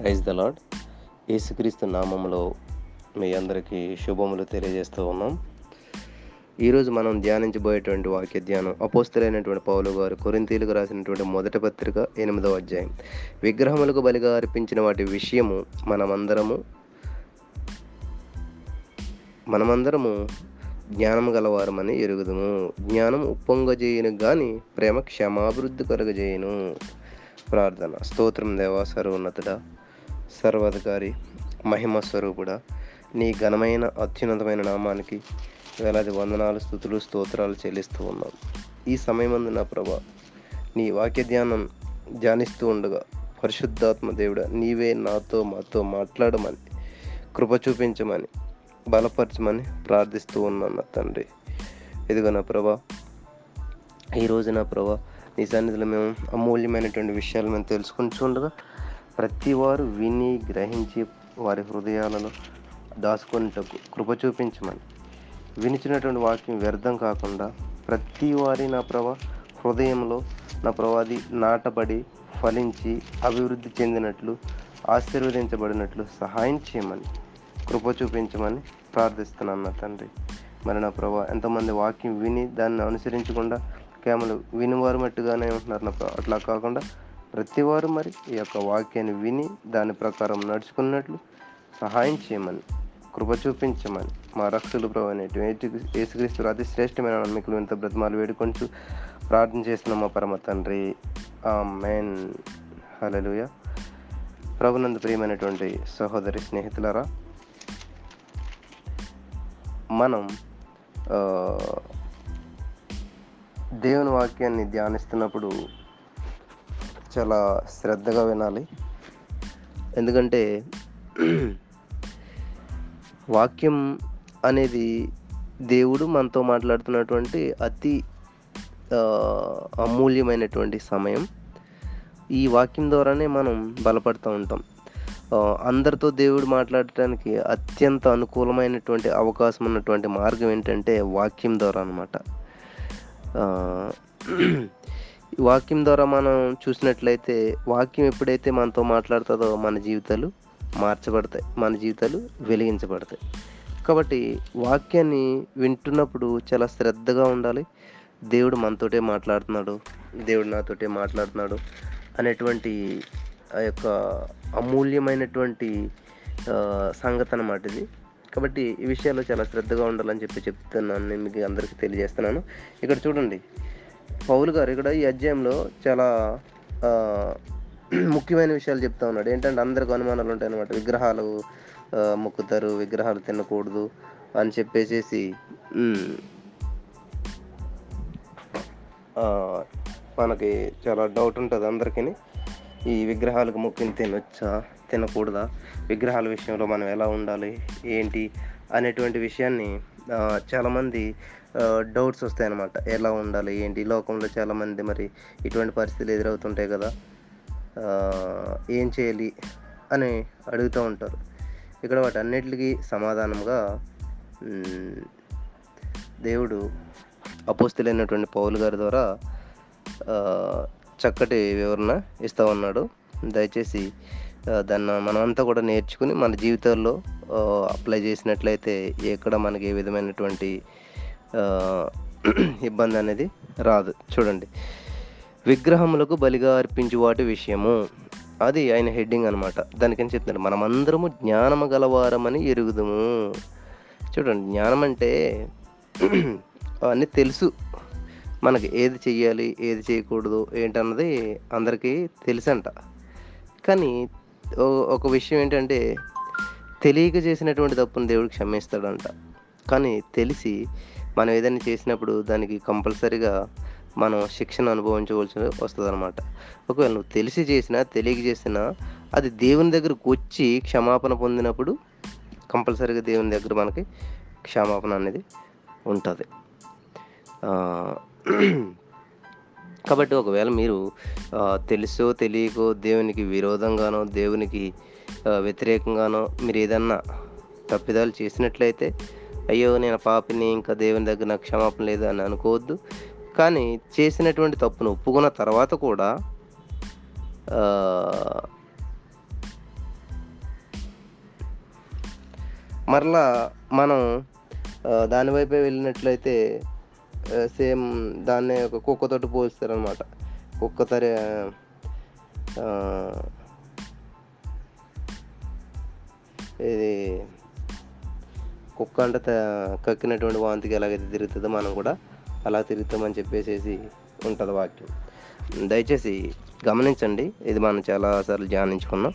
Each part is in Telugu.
ప్రైజ్ ద లాడ్ యేసుక్రీస్తు నామంలో మీ అందరికీ శుభములు తెలియజేస్తూ ఉన్నాం. ఈరోజు మనం ధ్యానించబోయేటువంటి వాక్య ధ్యానం అపోస్తులైనటువంటి పౌలు గారు కొరింతీలకు రాసినటువంటి మొదటి పత్రిక ఎనిమిదవ అధ్యాయం. విగ్రహములకు బలిగా అర్పించిన వాటి విషయము మనమందరము మనమందరము జ్ఞానం గలవారమని ఎరుగుదుము. జ్ఞానం ఉప్పొంగజేయను గాని ప్రేమ క్షమాభివృద్ధి కలుగజేయును. ప్రార్థన. స్తోత్రం దేవా సర్వోన్నతుడా సర్వాధికారి మహిమ స్వరూపుడ నీ ఘనమైన అత్యున్నతమైన నామానికి వేలాది వందనాలు స్థుతులు స్తోత్రాలు చెల్లిస్తూ ఉన్నాం. ఈ సమయమందు నా ప్రభా నీ వాక్య ధ్యానం ధ్యానిస్తూ ఉండగా పరిశుద్ధాత్మ దేవుడ నీవే నాతో మాతో మాట్లాడమని కృప చూపించమని బలపరచమని ప్రార్థిస్తూ ఉన్నాను నా తండ్రి. ఇదిగో నా ప్రభా ఈరోజు నా ప్రభా నీ సన్నిధిలో మేము అమూల్యమైనటువంటి విషయాలు మేము తెలుసుకుని చూడగా ప్రతి వారు విని గ్రహించి వారి హృదయాలలో దాచుకునేటకు కృప చూపించమని. వినిచినటువంటి వాక్యం వ్యర్థం కాకుండా ప్రతి వారి నా ప్రభా హృదయంలో నా ప్రభాది నాటబడి ఫలించి అభివృద్ధి చెందినట్లు ఆశీర్వదించబడినట్లు సహాయం చేయమని కృప చూపించమని ప్రార్థిస్తున్నాను నా తండ్రి. మరి నా ప్రభా ఎంతమంది వాక్యం విని దాన్ని అనుసరించకుండా కేవలం వినివారు మట్టుగానే ఉంటున్నారు నా ప్రభా. అట్లా కాకుండా ప్రతివారు మరి ఈ యొక్క వాక్యాన్ని విని దాని ప్రకారం నడుచుకున్నట్లు సహాయం చేయమని కృప చూపించమని మా రక్షలు ప్రభు యేసుక్రీస్తు అతి శ్రేష్టమైన నమ్మికలు ఇంత బ్రతిమాలు వేడుకొంటూ ప్రార్థన చేసిన మా పరమ తండ్రి. ఆ మెయిన్ హలలుయ ప్రభునందు ప్రియమైనటువంటి సహోదరి స్నేహితులరా మనం దేవుని వాక్యాన్ని ధ్యానిస్తున్నప్పుడు చాలా శ్రద్ధగా వినాలి. ఎందుకంటే వాక్యం అనేది దేవుడు మనతో మాట్లాడుతున్నటువంటి అతి అమూల్యమైనటువంటి సమయం. ఈ వాక్యం ద్వారానే మనం బలపడుతూ ఉంటాం. అందరితో దేవుడు మాట్లాడటానికి అత్యంత అనుకూలమైనటువంటి అవకాశం ఉన్నటువంటి మార్గం ఏంటంటే వాక్యం ద్వారా అనమాట ఈ వాక్యం ద్వారా మనం చూసినట్లయితే వాక్యం ఎప్పుడైతే మనతో మాట్లాడుతుందో మన జీవితాలు మార్చబడతాయి మన జీవితాలు వెలిగించబడతాయి. కాబట్టి వాక్యాన్ని వింటున్నప్పుడు చాలా శ్రద్ధగా ఉండాలి. దేవుడు మనతోటే మాట్లాడుతున్నాడు దేవుడు నాతోటే మాట్లాడుతున్నాడు అనేటువంటి ఆ యొక్క అమూల్యమైనటువంటి సంగతి అన్నమాట ఇది. కాబట్టి ఈ విషయాల్లో చాలా శ్రద్ధగా ఉండాలని చెప్పి చెప్తున్నాను నేను మీకు అందరికీ తెలియజేస్తున్నాను. ఇక్కడ చూడండి పౌలు గారు ఇక్కడ ఈ అధ్యాయంలో చాలా ముఖ్యమైన విషయాలు చెప్తా ఉన్నాడు. ఏంటంటే అందరికి అనుమానాలు ఉంటాయి అనమాట విగ్రహాలు మొక్కుతారు విగ్రహాలు తినకూడదు అని చెప్పేసేసి మనకి చాలా డౌట్ ఉంటుంది అందరికీ ఈ విగ్రహాలకు మొక్కిని తినొచ్చా తినకూడదా విగ్రహాల విషయంలో మనం ఎలా ఉండాలి ఏంటి అనేటువంటి విషయాన్ని చాలామంది డౌట్స్ వస్తాయన్నమాట. ఎలా ఉండాలి ఏంటి? ఈ లోకంలో చాలామంది మరి ఇటువంటి పరిస్థితులు ఎదురవుతుంటాయి కదా. ఏం చేయాలి అని అడుగుతూ ఉంటారు. ఇక్కడ వాటి అన్నిటికీ సమాధానంగా దేవుడు అపోస్తులైనటువంటి పౌలు గారి ద్వారా చక్కటి వివరణ ఇస్తూ ఉన్నాడు. దయచేసి దాన్ని మనమంతా కూడా నేర్చుకుని మన జీవితాల్లో అప్లై చేసినట్లయితే ఎక్కడ మనకి ఏ విధమైనటువంటి ఇబ్బంది అనేది రాదు. చూడండి. విగ్రహములకు బలిగా అర్పించు వాటి విషయము. అది ఆయన హెడ్డింగ్ అనమాట దానికని చెప్తున్నాడు మనమందరము జ్ఞానము గలవారమని ఎరుగుదుము. చూడండి జ్ఞానం అంటే అన్నీ తెలుసు. మనకి ఏది చెయ్యాలి ఏది చేయకూడదు ఏంటన్నది అందరికీ తెలుసంట. కానీ ఓ- ఒక విషయం ఏంటంటే తెలియక చేసినటువంటి తప్పును దేవుడు క్షమిస్తాడంట. కానీ తెలిసి మనం ఏదైనా చేసినప్పుడు దానికి కంపల్సరీగా మనం శిక్షణ అనుభవించవలసి వస్తుంది అనమాట ఒకవేళ నువ్వు తెలిసి చేసినా తెలియక చేసినా అది దేవుని దగ్గరకు వచ్చి క్షమాపణ పొందినప్పుడు కంపల్సరీగా దేవుని దగ్గర మనకి క్షమాపణ అనేది ఉంటుంది. కాబట్టి ఒకవేళ మీరు తెలుసో తెలియకో దేవునికి విరోధంగానో దేవునికి వ్యతిరేకంగానో మీరు ఏదన్నా తప్పిదాలు చేసినట్లయితే అయ్యో నేను పాపిని ఇంకా దేవుని దగ్గర నాకు క్షమాపణ లేదు అని అనుకోవద్దు. కానీ చేసినటువంటి తప్పును ఒప్పుకున్న తర్వాత కూడా మరలా మనం దాని వైపే వెళ్ళినట్లయితే సేమ్ దాన్ని ఒక కుక్కతోటి పోలిస్తారనమాట కుక్క తరే ఇది కుక్క అంటే త- కక్కినటువంటి వాంతికి ఎలాగైతే తిరుగుతుందో మనం కూడా అలా తిరుగుతామని చెప్పేసేసి ఉంటుంది వాక్యం. దయచేసి గమనించండి ఇది మనం చాలాసార్లు ధ్యానించుకున్నాం.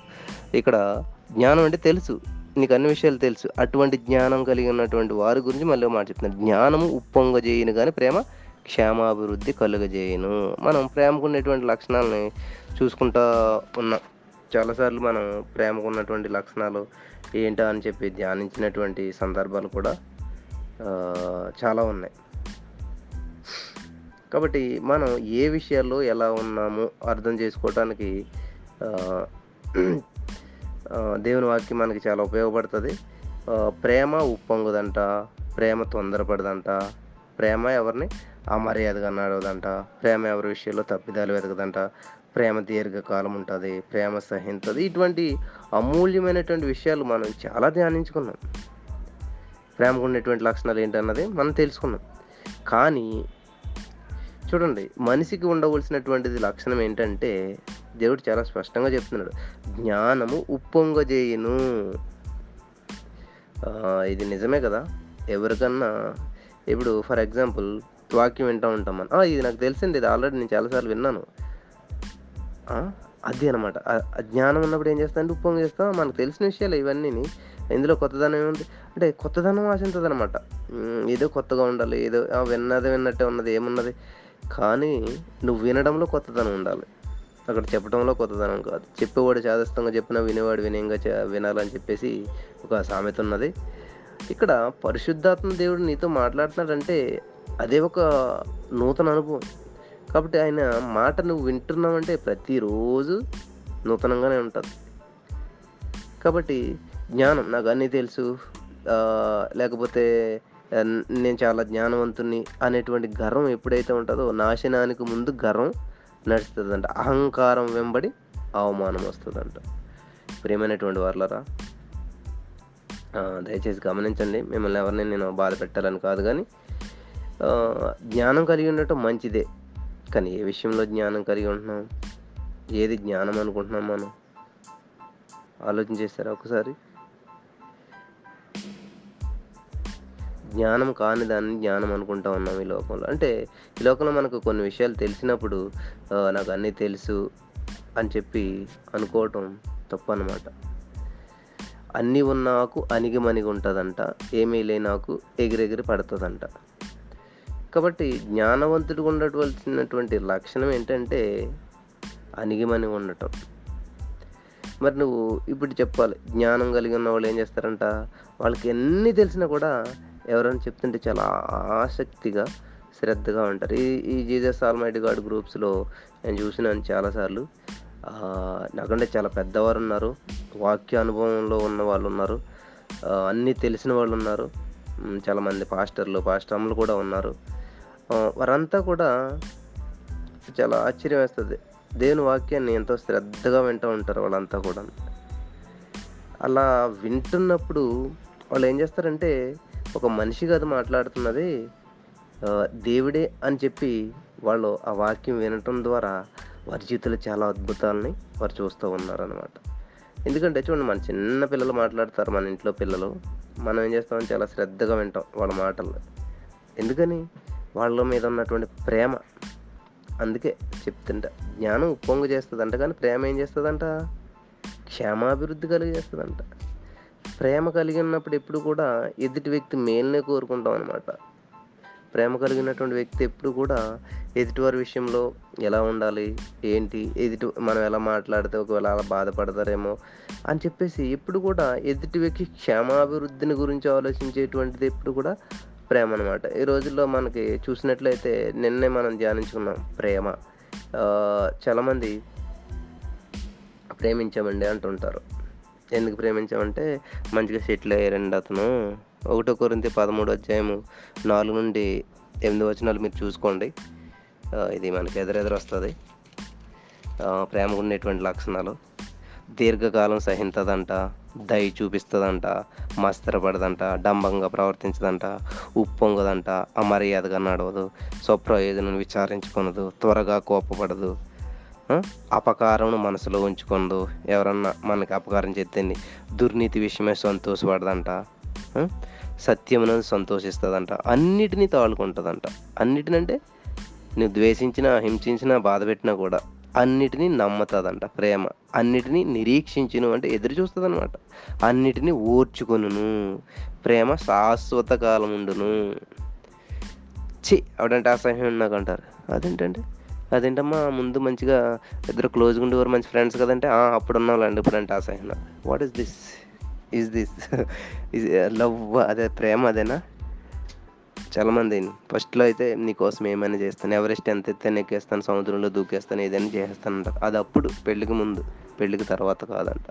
ఇక్కడ జ్ఞానం అంటే తెలుసు నీకు అన్ని విషయాలు తెలుసు. అటువంటి జ్ఞానం కలిగి ఉన్నటువంటి వారి గురించి మళ్ళీ మాట చెప్తున్నాను జ్ఞానము ఉప్పొంగజేయను కానీ ప్రేమ క్షేమాభివృద్ధి కలుగజేయను మనం ప్రేమకు ఉన్నటువంటి లక్షణాలని చూసుకుంటా ఉన్నాం. చాలాసార్లు మనం ప్రేమకు ఉన్నటువంటి లక్షణాలు ఏంటా అని చెప్పి ధ్యానించినటువంటి సందర్భాలు కూడా చాలా ఉన్నాయి. కాబట్టి మనం ఏ విషయాల్లో ఎలా ఉన్నామో అర్థం చేసుకోవటానికి దేవుని వాక్యం మనకి చాలా ఉపయోగపడుతుంది. ప్రేమ ఉప్పొంగుదంట ప్రేమ తొందరపడదంట ప్రేమ ఎవరిని అమర్యాదగా నడవదంట ప్రేమ ఎవరి విషయంలో తప్పిదాలు వెతకదంట ప్రేమ దీర్ఘకాలం ఉంటుంది ప్రేమ సహించదు ఇటువంటి అమూల్యమైనటువంటి విషయాలు మనం చాలా ధ్యానించుకున్నాం. ప్రేమకు ఉన్నటువంటి లక్షణాలు ఏంటన్నది మనం తెలుసుకున్నాం. కానీ చూడండి మనిషికి ఉండవలసినటువంటిది లక్షణం ఏంటంటే దేవుడు చాలా స్పష్టంగా చెప్తున్నాడు. జ్ఞానము ఉప్పొంగజేయును. ఇది నిజమే కదా? ఎవరికన్నా ఇప్పుడు ఫర్ ఎగ్జాంపుల్ వాక్యం వింటూ ఉంటాం మనం. ఇది నాకు తెలిసింది ఇది ఆల్రెడీ నేను చాలాసార్లు విన్నాను. అది అనమాట జ్ఞానం ఉన్నప్పుడు ఏం చేస్తా అంటే ఉప్పొంగ చేస్తాం మనకు తెలిసిన విషయాలు ఇవన్నీ ఇందులో కొత్తదనం ఏముంది? అంటే కొత్తదనం ఆశించదు అనమాట ఏదో కొత్తగా ఉండాలి. ఏదో "ఆ, విన్నట్టే ఉన్నది ఏమున్నది? కానీ నువ్వు వినడంలో కొత్తదనం ఉండాలి. అక్కడ చెప్పడంలో కొత్తదనం కాదు. చెప్పేవాడు చాదస్తంగా చెప్పినా వినేవాడు వినయంగా వినాలని చెప్పేసి ఒక సామెత ఉన్నది. ఇక్కడ పరిశుద్ధాత్మ దేవుడు నీతో మాట్లాడుతున్నాడంటే అదే ఒక నూతన అనుభవం. కాబట్టి ఆయన మాట నువ్వు వింటున్నావంటే ప్రతిరోజు నూతనంగానే ఉంటుంది కాబట్టి జ్ఞానం నాకు అన్నీ తెలుసు. లేకపోతే నేను చాలా జ్ఞానవంతుని అనేటువంటి గర్వం ఎప్పుడైతే ఉంటుందో నాశనానికి ముందు గర్వం నడుస్తుందంట. అహంకారం వెంబడి అవమానం వస్తుందంట. ప్రియమైనటువంటి వాళ్ళరా దయచేసి గమనించండి. మిమ్మల్ని ఎవరిని నేను బాధ పెట్టాలని కాదు కానీ జ్ఞానం కలిగి ఉండటం మంచిదే. కానీ ఏ విషయంలో జ్ఞానం కలిగి ఉంటున్నాం? ఏది జ్ఞానం అనుకుంటున్నాం మనం? ఆలోచన చేస్తారా ఒకసారి? జ్ఞానం కాని దాన్ని జ్ఞానం అనుకుంటా ఉన్నాం ఈ లోకంలో. అంటే ఈ లోకంలో మనకు కొన్ని విషయాలు తెలిసినప్పుడు నాకు అన్నీ తెలుసు అని చెప్పి అనుకోవటం తప్పు అనమాట అన్నీ ఉన్నాకు అణిగిమణిగి ఉంటుందంట ఏమీ లేనాకు ఎగిరెగిరి పడుతుందంట. కాబట్టి జ్ఞానవంతుడిగా ఉండవలసినటువంటి లక్షణం ఏంటంటే అణిగిమని ఉండటం. మరి నువ్వు ఇప్పుడు చెప్పాలి జ్ఞానం కలిగి ఉన్న వాళ్ళు ఏం చేస్తారంట? వాళ్ళకి ఎన్ని తెలిసినా కూడా ఎవరైనా చెప్తుంటే చాలా ఆసక్తిగా శ్రద్ధగా ఉంటారు. ఈ ఈ జీజస్ ఆల్మైటీ గాడ్ గ్రూప్స్లో నేను చూసినాను చాలాసార్లు. నాకంటే చాలా పెద్దవారు ఉన్నారు. వాక్య అనుభవంలో ఉన్న వాళ్ళు ఉన్నారు. అన్నీ తెలిసిన వాళ్ళు ఉన్నారు. చాలామంది పాస్టర్లు పాస్టర్లు కూడా ఉన్నారు. వారంతా కూడా చాలా ఆశ్చర్యం వేస్తుంది దేవుని వాక్యాన్ని ఎంతో శ్రద్ధగా వింటూ ఉంటారు వాళ్ళంతా కూడా. అలా వింటున్నప్పుడు వాళ్ళు ఏం చేస్తారంటే ఒక మనిషి కాదు మాట్లాడుతున్నది దేవుడే అని చెప్పి వాళ్ళు ఆ వాక్యం వినటం ద్వారా వారి జీవితంలో చాలా అద్భుతాలని వారు చూస్తూ ఉన్నారనమాట ఎందుకంటే చూడండి మన చిన్న పిల్లలు మాట్లాడతారు మన ఇంట్లో పిల్లలు. మనం ఏం చేస్తామని చాలా శ్రద్ధగా వింటాం వాళ్ళ మాటలు ఎందుకని? వాళ్ళ మీద ఉన్నటువంటి ప్రేమ. అందుకే చెప్తుంట జ్ఞానం ఉప్పొంగు చేస్తుందంట కానీ ప్రేమ ఏం చేస్తుందంట? క్షేమాభివృద్ధి కలిగేస్తుందంట ప్రేమ కలిగి ఉన్నప్పుడు ఎప్పుడు కూడా ఎదుటి వ్యక్తి మేలునే కోరుకుంటాం అనమాట ప్రేమ కలిగినటువంటి వ్యక్తి ఎప్పుడు కూడా ఎదుటివారి విషయంలో ఎలా ఉండాలి ఏంటి ఎదుటి మనం ఎలా మాట్లాడితే ఒకవేళ అలా బాధపడతారేమో అని చెప్పేసి ఎప్పుడు కూడా ఎదుటి వ్యక్తి క్షేమాభివృద్ధిని గురించి ఆలోచించేటువంటిది ఎప్పుడు కూడా ప్రేమ అనమాట ఈ రోజుల్లో మనకి చూసినట్లయితే నిన్నే మనం ధ్యానించుకున్నాం ప్రేమ. చాలామంది ప్రేమించామండి అంటుంటారు. ఎందుకు ప్రేమించామంటే మంచిగా సెటిల్ అయ్యారండి అతను. ఒకటో కొరింత పదమూడు అధ్యాయము నాలుగు నుండి ఎనిమిది వచనాలు మీరు చూసుకోండి. ఇది మనకి ఎదురెదురు వస్తుంది. ప్రేమకు ఉండేటువంటి లక్షణాలు. దీర్ఘకాలం సహించదంట దయ చూపిస్తుందంట మస్తరపడదంట డంబంగా ప్రవర్తించదంట ఉప్పొంగదంట అమర్యాదగా నడవదు స్వప్రయోజనం విచారించుకొనదు త్వరగా కోపపడదు ఆ? అపకారం మనసులో ఉంచుకొనదు ఎవరన్నా మనకి అపకారం చేద్దండి దుర్నీతి విషయమే సంతోషపడదంట ఆ? సత్యమును సంతోషిస్తుందంట అన్నిటినీ తాళుకుంటుందంట అన్నిటినంటే నువ్వు ద్వేషించినా హింసించినా బాధ పెట్టినా కూడా అన్నిటినీ నమ్మతుందంట ప్రేమ. అన్నిటినీ నిరీక్షించును అంటే ఎదురు చూస్తుంది అనమాట అన్నిటినీ ఓర్చుకొను ప్రేమ శాశ్వత కాలం ఉండును చి అవిడంటే అసహ్యం నాకు అంటారు అదేంటంటే అదేంటమ్మా ముందు మంచిగా ఇద్దరు క్లోజ్గా ఉండేవారు మంచి ఫ్రెండ్స్ కదంటే అప్పుడు ఉన్నాళ్ళండి ఇప్పుడు అంటే అసహ్యం. What is this is this is love అదే ప్రేమ అదేనా? చాలామంది ఫస్ట్లో అయితే నీకోసం ఏమైనా చేస్తాను ఎవరెస్ట్ ఎంత ఎత్తాను ఎక్కేస్తాను సముద్రంలో దూకేస్తాను ఏదైనా చేస్తాను అంటారు అది అప్పుడు పెళ్ళికి ముందు పెళ్ళికి తర్వాత కాదంట.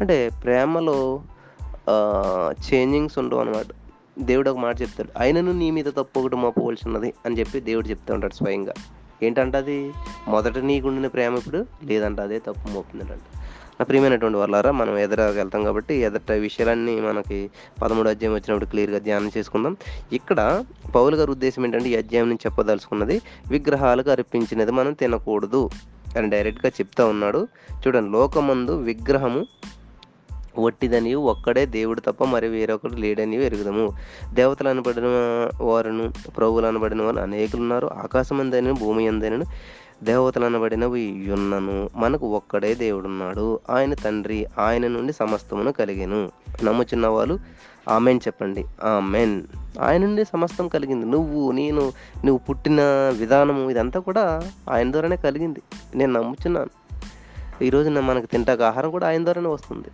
అంటే ప్రేమలో చేంజింగ్స్ ఉండవు అనమాట దేవుడు ఒక మాట చెప్తాడు ఆయనను నీ మీద తప్పు ఒకటి మోపవలసి ఉన్నది అని చెప్పి దేవుడు చెప్తూ ఉంటాడు స్వయంగా. ఏంటంటే అది? మొదట నీకుండిన ప్రేమ ఇప్పుడు లేదంట అదే తప్పు మోపుతుందంట నా ప్రియమైనటువంటి వాళ్ళారా మనం ఎదురుగా వెళ్తాం కాబట్టి ఎదట విషయాలన్నీ మనకి పదమూడు అధ్యాయం వచ్చినప్పుడు క్లియర్గా ధ్యానం చేసుకుందాం. ఇక్కడ పౌలు గారి ఉద్దేశం ఏంటంటే ఈ అధ్యాయం నుంచి చెప్పదలుచుకున్నది విగ్రహాలకు అర్పించినది మనం తినకూడదు అని డైరెక్ట్గా చెప్తా ఉన్నాడు. చూడండి లోకమందు విగ్రహము వట్టిదని ఒక్కడే దేవుడు తప్ప మరి వేరొకడు లేడని ఎరుగుదము. దేవతలు అనబడిన వారును ప్రభువులు అనబడిన వారు అనేకులు ఉన్నారు. ఆకాశం అందైన భూమి అందైనను దేవతలు అనబడినవి ఉన్నను మనకు ఒక్కడే దేవుడున్నాడు. ఆయన తండ్రి ఆయన నుండి సమస్తమును కలిగెను. నమ్ముచున్న వాళ్ళు ఆమెన్ చెప్పండి. ఆమెన్. ఆయన నుండి సమస్తం కలిగింది. నువ్వు నేను నువ్వు పుట్టిన విధానము ఇదంతా కూడా ఆయన ద్వారానే కలిగింది. నేను నమ్ముచున్నాను. ఈ రోజున మనకు తింటాక ఆహారం కూడా ఆయన ద్వారానే వస్తుంది.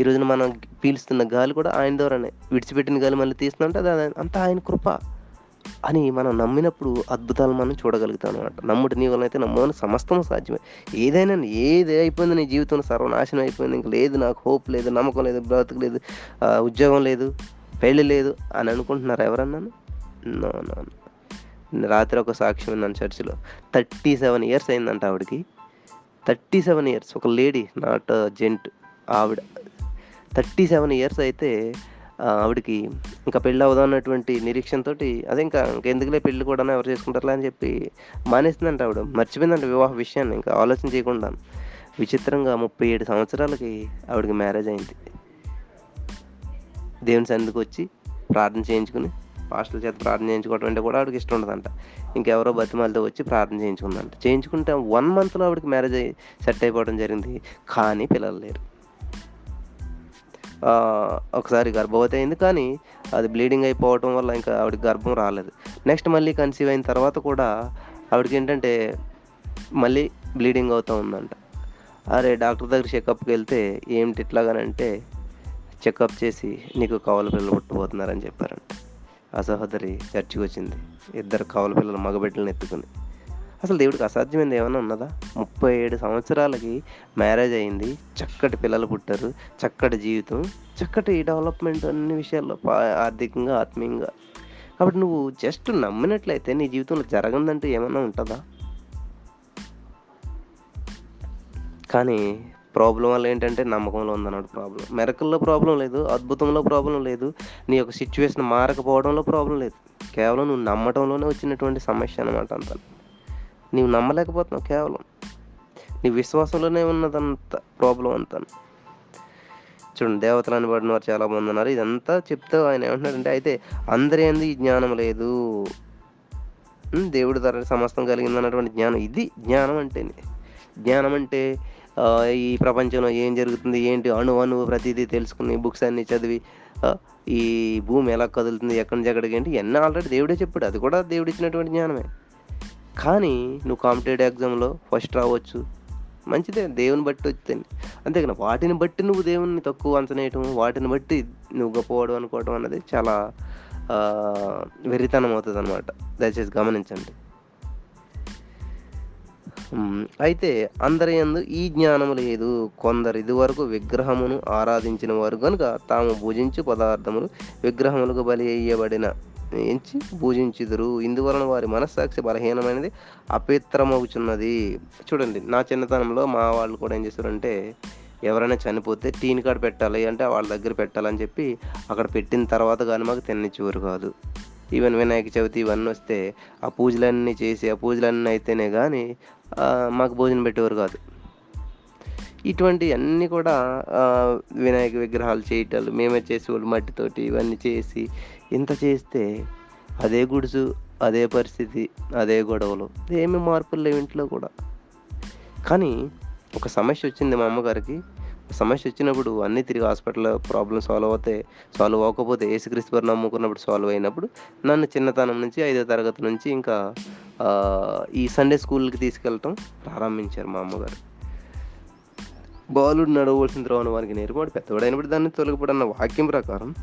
ఈ రోజున మనం పీలుస్తున్న గాలి కూడా ఆయన ద్వారానే. విడిచిపెట్టిన గాలి మళ్ళీ తీస్తుందంటే అది అంతా ఆయన కృప. అని మనం నమ్మినప్పుడు అద్భుతాలు మనం చూడగలుగుతాం అనమాట నమ్ముడు నీ వలన అయితే నమ్మని సమస్తం సాధ్యమే. ఏదైనా ఏది అయిపోయింది నీ జీవితంలో సర్వనాశనం అయిపోయింది. ఇంక లేదు నాకు హోప్ లేదు నమ్మకం లేదు బ్రతుకు లేదు ఉద్యోగం లేదు పెళ్ళి లేదు అని అనుకుంటున్నారు ఎవరన్నాను నో నో రాత్రి ఒక సాక్ష్యం విన్నాను చర్చిలో. థర్టీ సెవెన్ ఇయర్స్ అయిందంట ఆవిడకి. Thirty seven years. ఒక లేడీ నాట్ జెంట్ ఆవిడ. థర్టీ సెవెన్ ఇయర్స్ అయితే ఆవిడకి ఇంకా పెళ్ళి అవుదాం అన్నటువంటి నిరీక్షణతో అదే ఇంకా ఇంకెందుకులే పెళ్ళి కూడా ఎవరు చేసుకుంటారులే అని చెప్పి మానేసిందంట ఆవిడ. మర్చిపోయిందంట వివాహ విషయాన్ని ఇంకా ఆలోచన చేయకుండా. విచిత్రంగా ముప్పై ఏడు సంవత్సరాలకి ఆవిడకి మ్యారేజ్ అయింది. దేవుని సన్నిధికి వచ్చి ప్రార్థన చేయించుకుని పాస్టల్ చేత ప్రార్థన చేయించుకోవడం అంటే కూడా ఆవిడకి ఇష్టం ఉండదంట. ఇంకెవరో బతిమాలతో వచ్చి ప్రార్థన చేయించుకుందంట. చేయించుకుంటే వన్ మంత్లో ఆవిడకి మ్యారేజ్ అయ్యి సెట్ అయిపోవడం జరిగింది. కానీ పిల్లలు లేరు. ఒకసారి గర్భవతి అయింది కానీ అది బ్లీడింగ్ అయిపోవటం వల్ల ఇంకా ఆవిడకి గర్భం రాలేదు. నెక్స్ట్ మళ్ళీ కన్సీవ్ అయిన తర్వాత కూడా ఆవిడకి ఏంటంటే మళ్ళీ బ్లీడింగ్ అవుతూ ఉందంట. అరే డాక్టర్ దగ్గర చెకప్కి వెళ్తే ఏమిటి ఇట్లాగానంటే చెకప్ చేసి నీకు కవల పిల్లలు పుట్టబోతున్నారని చెప్పారంట. ఆ సహోదరి చర్చికి వచ్చింది ఇద్దరు కవల పిల్లలు మగబిడ్డలను ఎత్తుకుని. అసలు దేవుడికి అసాధ్యమైంది ఏమైనా ఉన్నదా? ముప్పై ఏడు సంవత్సరాలకి మ్యారేజ్ అయింది. చక్కటి పిల్లలు పుట్టారు. చక్కటి జీవితం. చక్కటి డెవలప్మెంట్ అన్ని విషయాల్లో పా- ఆర్థికంగా ఆత్మీయంగా. కాబట్టి నువ్వు జస్ట్ నమ్మినట్లయితే నీ జీవితంలో జరగదంటూ ఏమైనా ఉంటుందా? కానీ ప్రాబ్లం వల్ల ఏంటంటే నమ్మకంలో ఉందన్నాడు ప్రాబ్లం. మెరకల్లో ప్రాబ్లం లేదు అద్భుతంలో ప్రాబ్లం లేదు నీ యొక్క సిచ్యువేషన్ మారకపోవడంలో ప్రాబ్లం లేదు. కేవలం నువ్వు నమ్మటంలోనే వచ్చినటువంటి సమస్య అనమాట అంతా. నీవు నమ్మలేకపోతున్నావు కేవలం. నీ విశ్వాసంలోనే ఉన్నదంత ప్రాబ్లం అంతా. చూడండి దేవతలు అనబడిన వారు చాలా మంది ఉన్నారు. ఇదంతా చెప్తూ ఆయన ఏమంటున్నాడంటే అయితే అందరి అంది ఈ జ్ఞానం లేదు. దేవుడి ధర సమస్తం కలిగింది అన్నటువంటి జ్ఞానం. ఇది జ్ఞానం అంటే జ్ఞానం అంటే ఈ ప్రపంచంలో ఏం జరుగుతుంది ఏంటి అణు అణువు ప్రతిదీ తెలుసుకుని బుక్స్ అన్ని చదివి ఈ భూమి ఎలా కదులుతుంది ఎక్కడి నుంచి ఎక్కడికి ఏంటి ఇవన్నీ ఆల్రెడీ దేవుడే చెప్పాడు. అది కూడా దేవుడు ఇచ్చినటువంటి జ్ఞానమే. కానీ నువ్వు కాంపిటేటివ్ ఎగ్జామ్లో ఫస్ట్ రావచ్చు. మంచిదే దేవుని బట్టి వచ్చింది. అంతేకాని వాటిని బట్టి నువ్వు దేవుని తక్కువ అంచనేయటం వాటిని బట్టి నువ్వు గొప్పవాడు అనుకోవడం అన్నది చాలా వెరితనం అవుతుంది అనమాట దయచేసి గమనించండి. అయితే అందరి ఎందు ఈ జ్ఞానము లేదు. కొందరు ఇదివరకు విగ్రహమును ఆరాధించిన వారు కనుక తాము భుజించు పదార్థములు విగ్రహములకు బలి వేయబడిన ఎంచి పూజించుదురు. ఇందువలన వారి మనస్సాక్షి బలహీనమైనది అపవిత్రమవుచున్నది. చూడండి నా చిన్నతనంలో మా వాళ్ళు కూడా ఏం చేస్తారంటే ఎవరైనా చనిపోతే టీన్ కార్డ్ పెట్టాలి అంటే వాళ్ళ దగ్గర పెట్టాలని చెప్పి అక్కడ పెట్టిన తర్వాత కానీ మాకు తిననిచ్చేవారు కాదు. ఈవెన్ వినాయక చవితి ఇవన్నీ వస్తే ఆ పూజలన్నీ చేసి ఆ పూజలన్నీ అయితేనే కానీ మాకు భోజనం పెట్టేవారు కాదు. ఇటువంటి అన్నీ కూడా వినాయక విగ్రహాలు చేయటాలు మేమే చేసేవాళ్ళు మట్టితోటి ఇవన్నీ చేసి ఇంత చేస్తే అదే గుడుసు అదే పరిస్థితి అదే గొడవలు ఏమి మార్పులు లేవు ఇంట్లో కూడా. కానీ ఒక సమస్య వచ్చింది మా అమ్మగారికి. సమస్య వచ్చినప్పుడు అన్నీ తిరిగి హాస్పిటల్లో ప్రాబ్లమ్ సాల్వ్ అవుతాయి సాల్వ్ అవ్వకపోతే ఏసుక్రీస్తు వారిని నమ్ముకున్నప్పుడు సాల్వ్ అయినప్పుడు నన్ను చిన్నతనం నుంచి ఐదో తరగతి నుంచి ఇంకా ఈ సండే స్కూల్కి తీసుకెళ్ళటం ప్రారంభించారు మా అమ్మగారు. బాలుడు నడవలసిన త్రోవను వారికి నేర్పాడు పెద్దవాడైనప్పుడు దాన్ని తొలగిపడు వాక్యం ప్రకారం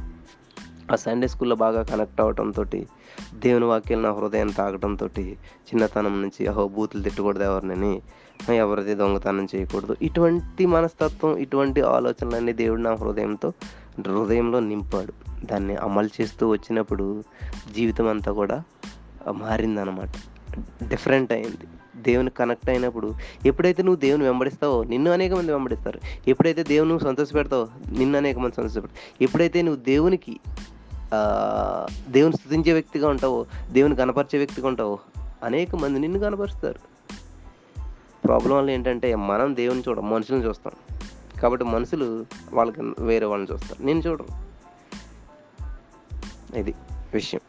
ఆ సండే స్కూల్లో బాగా కనెక్ట్ అవడంతో దేవుని వాక్యాలు నా హృదయం తాగడంతో చిన్నతనం నుంచి అహో బూతులు తిట్టకూడదు ఎవరినని ఎవరిది దొంగతనం చేయకూడదు. ఇటువంటి మనస్తత్వం ఇటువంటి ఆలోచనలన్నీ దేవుడు నా హృదయంతో హృదయంలో నింపాడు. దాన్ని అమలు చేస్తూ వచ్చినప్పుడు జీవితం అంతా కూడా మారిందనమాట డిఫరెంట్ అయింది. దేవుని కనెక్ట్ అయినప్పుడు ఎప్పుడైతే నువ్వు దేవుని వెంబడిస్తావో నిన్ను అనేక మంది వెంబడిస్తారు. ఎప్పుడైతే దేవుని నువ్వు సంతోష పెడతావో నిన్ను అనేక మంది సంతోష ఎప్పుడైతే నువ్వు దేవునికి దేవుని స్థుతించే వ్యక్తిగా ఉంటావు దేవుని కనపరిచే వ్యక్తిగా ఉంటావు. అనేక మంది నిన్ను కనపరుస్తారు. ప్రాబ్లం వల్ల ఏంటంటే మనం దేవుని చూడం మనుషులను చూస్తాం. కాబట్టి మనుషులు వాళ్ళకి వేరే వాళ్ళని చూస్తారు. నేను చూడరు ఇది విషయం.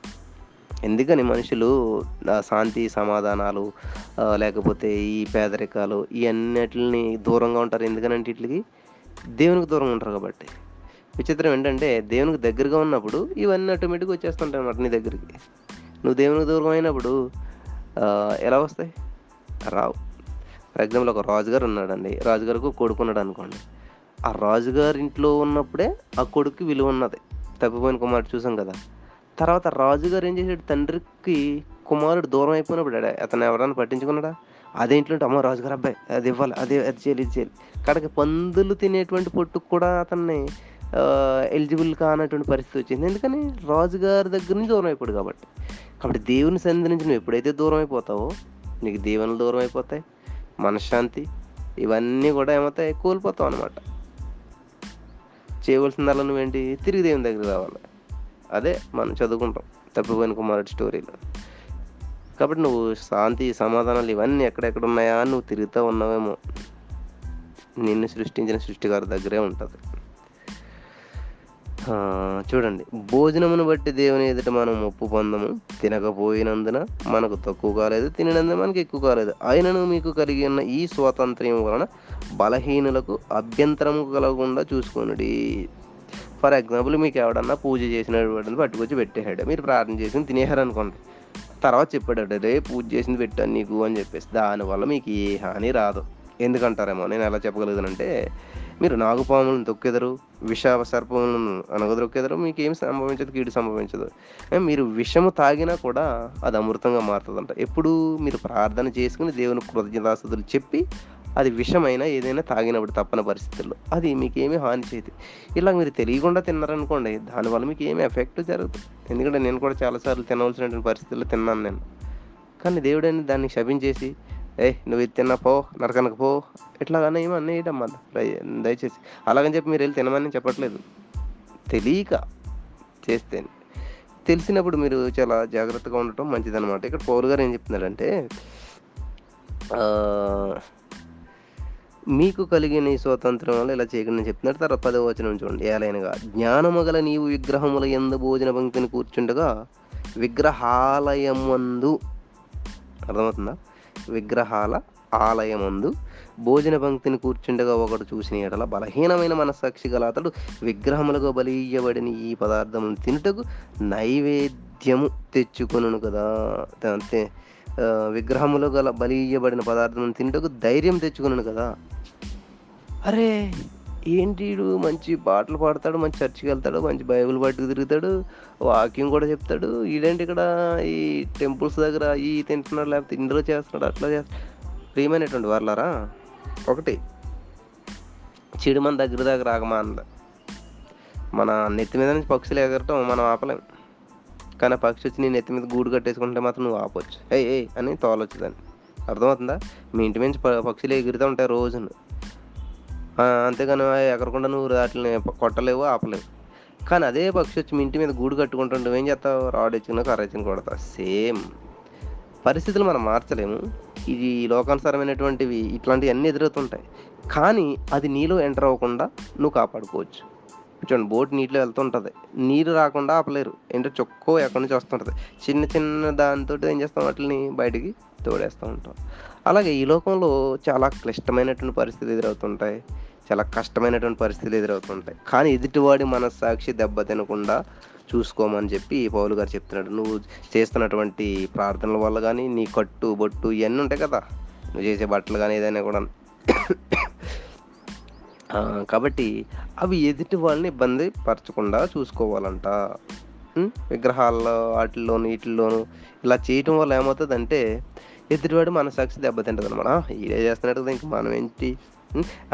ఎందుకని మనుషులు శాంతి సమాధానాలు లేకపోతే ఈ పేదరికాలు ఇవన్నిటిని దూరంగా ఉంటారు. ఎందుకనంటే వీటికి దేవునికి దూరంగా ఉంటారు కాబట్టి. విచిత్రం ఏంటంటే దేవునికి దగ్గరగా ఉన్నప్పుడు ఇవన్నీ ఆటోమేటిక్గా వచ్చేస్తుంటాయి అన్నమాట నీ దగ్గరికి. నువ్వు దేవునికి దూరం అయినప్పుడు ఎలా వస్తాయి? రావు. ఫర్ ఎగ్జాంపుల్ ఒక రాజుగారు ఉన్నాడండి. రాజుగారికి ఒక అనుకోండి. ఆ రాజుగారి ఇంట్లో ఉన్నప్పుడే ఆ కొడుకు విలువ ఉన్నది. తప్పిపోయిన కుమారుడు చూసాం కదా. తర్వాత రాజుగారు ఏం చేశాడు? తండ్రికి కుమారుడు దూరం అయిపోయినప్పుడు అతను ఎవరైనా పట్టించుకున్నాడా? అదే ఇంట్లో ఉంటే, అమ్మ రాజుగారు అబ్బాయి అది ఇవ్వాలి అదే అది చేయాలి ఇది చేయాలి. కడకి పందులు తినేటువంటి పొట్టుకు కూడా అతన్ని ఎలిజిబుల్ కానటువంటి పరిస్థితి వచ్చింది. ఎందుకని? రాజుగారి దగ్గర నుంచి దూరం అయిపోయాడు కాబట్టి. కాబట్టి దేవుని సన్నిధి నుంచి నువ్వు ఎప్పుడైతే దూరం అయిపోతావో నీకు దీవెనలు దూరం అయిపోతాయి మనశ్శాంతి ఇవన్నీ కూడా ఏమవుతాయి? కోల్పోతావు అనమాట చేయవలసిందల్లా నువ్వేంటి? తిరిగి దేవుని దగ్గర రావాలి. అదే మనం చదువుకుంటాం తప్పిపోయిన కుమారుడు స్టోరీలో. కాబట్టి నువ్వు శాంతి సమాధానాలు ఇవన్నీ ఎక్కడెక్కడ ఉన్నాయా? అని నువ్వు తిరుగుతూ ఉన్నావేమో. నిన్ను సృష్టించిన సృష్టిగారి దగ్గరే ఉంటుంది. చూడండి. భోజనమును బట్టి దేవుని ఎదుట మనం ఒప్పు పొందము. తినకపోయినందున మనకు తక్కువ కాలేదు. తిననందున మనకు ఎక్కువ కాలేదు. ఆయనను మీకు కలిగి ఉన్న ఈ స్వాతంత్ర్యం వలన బలహీనులకు అభ్యంతరము కలగకుండా చూసుకొనుడి. ఫర్ ఎగ్జాంపుల్ మీకు ఎవడన్నా పూజ చేసినటువంటి పట్టుకొచ్చి పెట్టేశాడు. మీరు ప్రార్థన చేసి తినేశారు అనుకోండి తర్వాత చెప్పాడు రే పూజ చేసింది పెట్టాను నీకు అని చెప్పేసి. దానివల్ల మీకు ఏ హాని రాదు. ఎందుకంటారేమో? నేను ఎలా చెప్పగలుగుతానంటే మీరు నాగుపాములను తొక్కెదరు విష సర్పములను అనగదొక్కెదరు మీకు ఏం సంభవించదు కీడు సంభవించదు. మీరు విషము తాగినా కూడా అది అమృతంగా మారుతుందంట. ఎప్పుడు మీరు ప్రార్థన చేసుకుని దేవుని కృతజ్ఞతాస్తుతులు చెప్పి అది విషమైనా ఏదైనా తాగినప్పుడు తప్పని పరిస్థితుల్లో అది మీకేమీ హాని చేయదు. ఇలా మీరు తెలియకుండా తిన్నారనుకోండి దానివల్ల మీకు ఏమి ఎఫెక్ట్ జరగదు. ఎందుకంటే నేను కూడా చాలాసార్లు తినవలసినటువంటి పరిస్థితుల్లో తిన్నాను నేను. కానీ దేవుడని దాన్ని శపించేసి ఏ నువ్వు ఇది తిన్నా పో నరకనకు పో. ఇట్లాగానే ఏమో అన్నయ్యడమ్మా దయచేసి. అలాగని చెప్పి మీరు వెళ్ళి తినమని చెప్పట్లేదు. తెలియక చేస్తే. తెలిసినప్పుడు మీరు చాలా జాగ్రత్తగా ఉండటం మంచిదన్నమాట. ఇక్కడ పౌరు గారు ఏం చెప్తున్నాడంటే మీకు కలిగిన ఈ స్వాతంత్రం వల్ల ఇలా చేయకుండా చెప్తున్నారు తర్వాత పదవ వచనం చూడండి. ఏలైనగా జ్ఞానము గల నీవు విగ్రహముల ఎందు భోజన పంక్తిని కూర్చుండగా విగ్రహాలయమందు అర్థమవుతుందా? విగ్రహాల ఆలయమందు భోజన పంక్తిని కూర్చుండగా ఒకడు చూసిన ఎడల బలహీనమైన మనస్సాక్షి గల అతడు విగ్రహములుగా బలియబడిన ఈ పదార్థమును తినుటకు నైవేద్యము తెచ్చుకొను కదా. అంతే విగ్రహములు గల బలియబడిన పదార్థం తింటకు ధైర్యం తెచ్చుకున్నాను కదా. అరే! ఏంటి వీడు? మంచి పాటలు పాడతాడు మంచి చర్చికి వెళ్తాడు మంచి బైబిల్ పట్టుకు తిరుగుతాడు వాక్యం కూడా చెప్తాడు. ఈడేంటి ఇక్కడ ఈ టెంపుల్స్ దగ్గర ఈ తింటున్నాడు లేకపోతే ఇందులో చేస్తున్నాడు అట్లా చేస్తాడు ప్రియమైనటువంటి వాళ్ళారా ఒకటి చెడు మన దగ్గర దగ్గర ఆగమా అంద. మన నెత్తి మీద నుంచి పక్షులు ఎగరటం మనం ఆపలేం. కానీ పక్షి వచ్చి నీ నెత్తి మీద గూడు కట్టేసుకుంటే మాత్రం నువ్వు ఆపొచ్చు. ఏ ఏ అని తోలొచ్చు దాన్ని. అర్థమవుతుందా? మీ ఇంటి నుంచి ప- పక్షులు ఎగురుతూ ఉంటాయి రోజును. అంతేగాని ఎగరకుండా నువ్వు వాటిని కొట్టలేవు, ఆపలేవు. కానీ అదే పక్షి వచ్చి మీ ఇంటి మీద గూడు కట్టుకుంటుంటే ఏం చేస్తావు? రాడెచ్చుకుని, కర్రెచ్చుకుని కొడతా సేమ్. పరిస్థితులు మనం మార్చలేము. ఇది లోకానుసారమైనటువంటివి ఇట్లాంటివన్నీ ఎదురవుతుంటాయి. కానీ అది నీలో ఎంటర్ అవ్వకుండా నువ్వు కాపాడుకోవచ్చు. చూడండి బోట్ నీటిలో వెళ్తుంటుంది నీరు రాకుండా ఆపలేరు. ఏంటో చొక్కో ఎక్కడి నుంచి వస్తుంటది. చిన్న చిన్న దానితోటి ఏం చేస్తాం వాటిని బయటికి తోడేస్తూ ఉంటాం. అలాగే ఈ లోకంలో చాలా క్లిష్టమైనటువంటి పరిస్థితి ఎదురవుతుంటాయి. చాలా కష్టమైనటువంటి పరిస్థితులు ఎదురవుతుంటాయి. కానీ ఎదుటివాడి మనస్సాక్షి దెబ్బతినకుండా చూసుకోమని చెప్పి పౌలు గారు చెప్తున్నాడు. నువ్వు చేస్తున్నటువంటి ప్రార్థనల వల్ల కానీ నీ కట్టు, బొట్టు ఇవన్నీ ఉంటాయి కదా! నువ్వు చేసే బట్టలు కానీ ఏదైనా కూడా కాబట్టి అవి ఎదుటి వాళ్ళని ఇబ్బంది పరచకుండా చూసుకోవాలంట. విగ్రహాల్లో ఆటిల్లోను, ఈటిల్లోను ఇలా చేయటం వల్ల ఏమవుతుందంటే ఎదుటివాడి మనసాక్షి దెబ్బతింటదనమాట. అనమాట ఈడే చేస్తున్నాడు కదా! ఇంక మనం ఏంటి?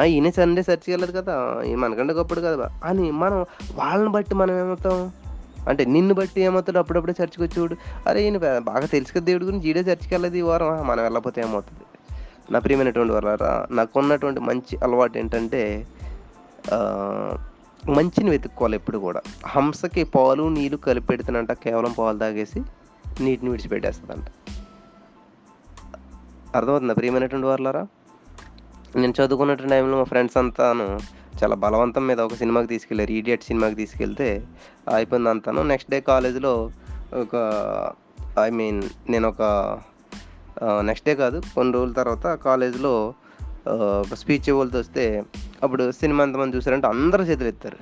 ఈయన సండే చర్చికెళ్ళడు కదా! మనకంటే గొప్పోడు కదా! అని మనం వాళ్ళని బట్టి మనం ఏమవుతాం? అంటే నిన్ను బట్టి ఏమవుతాడు అప్పుడప్పుడే చర్చికొచ్చేవాడు. అరే! ఈయన బాగా తెలుసు కదా దేవుడి గురించి ఈడే చర్చికెళ్ళలేదు ఈ వారం. మనం వెళ్ళకపోతే ఏమవుతుంది నా ప్రియమైనటువంటి నాకు నాకున్నటువంటి మంచి అలవాటు ఏంటంటే మంచిని వెతుక్కోవాలి ఎప్పుడు కూడా. హంసకి పాలు, నీళ్ళు కలిపి పెడితేనంట కేవలం పాలు తాగేసి నీటిని విడిచిపెట్టేస్తుందంట అర్థమవుతుందా ప్రియమైనటువంటి వారలారా? నేను చదువుకున్న టైంలో మా ఫ్రెండ్స్ అంతాను చాలా బలవంతం మీద ఒక సినిమాకి తీసుకెళ్ళారు ఈడియట్ సినిమాకి తీసుకెళ్తే అయిపోయింది అంతాను నెక్స్ట్ డే కాలేజ్‌లో ఒక ఐ మీన్ నేనొక ఒక నెక్స్ట్ డే కాదు కొన్ని రోజుల తర్వాత కాలేజ్‌లో ఒక స్పీచ్ ఇవ్వాల్సొస్తే అప్పుడు సినిమా ఎంతమంది చూసారంటే అందరూ చేతులెత్తారు.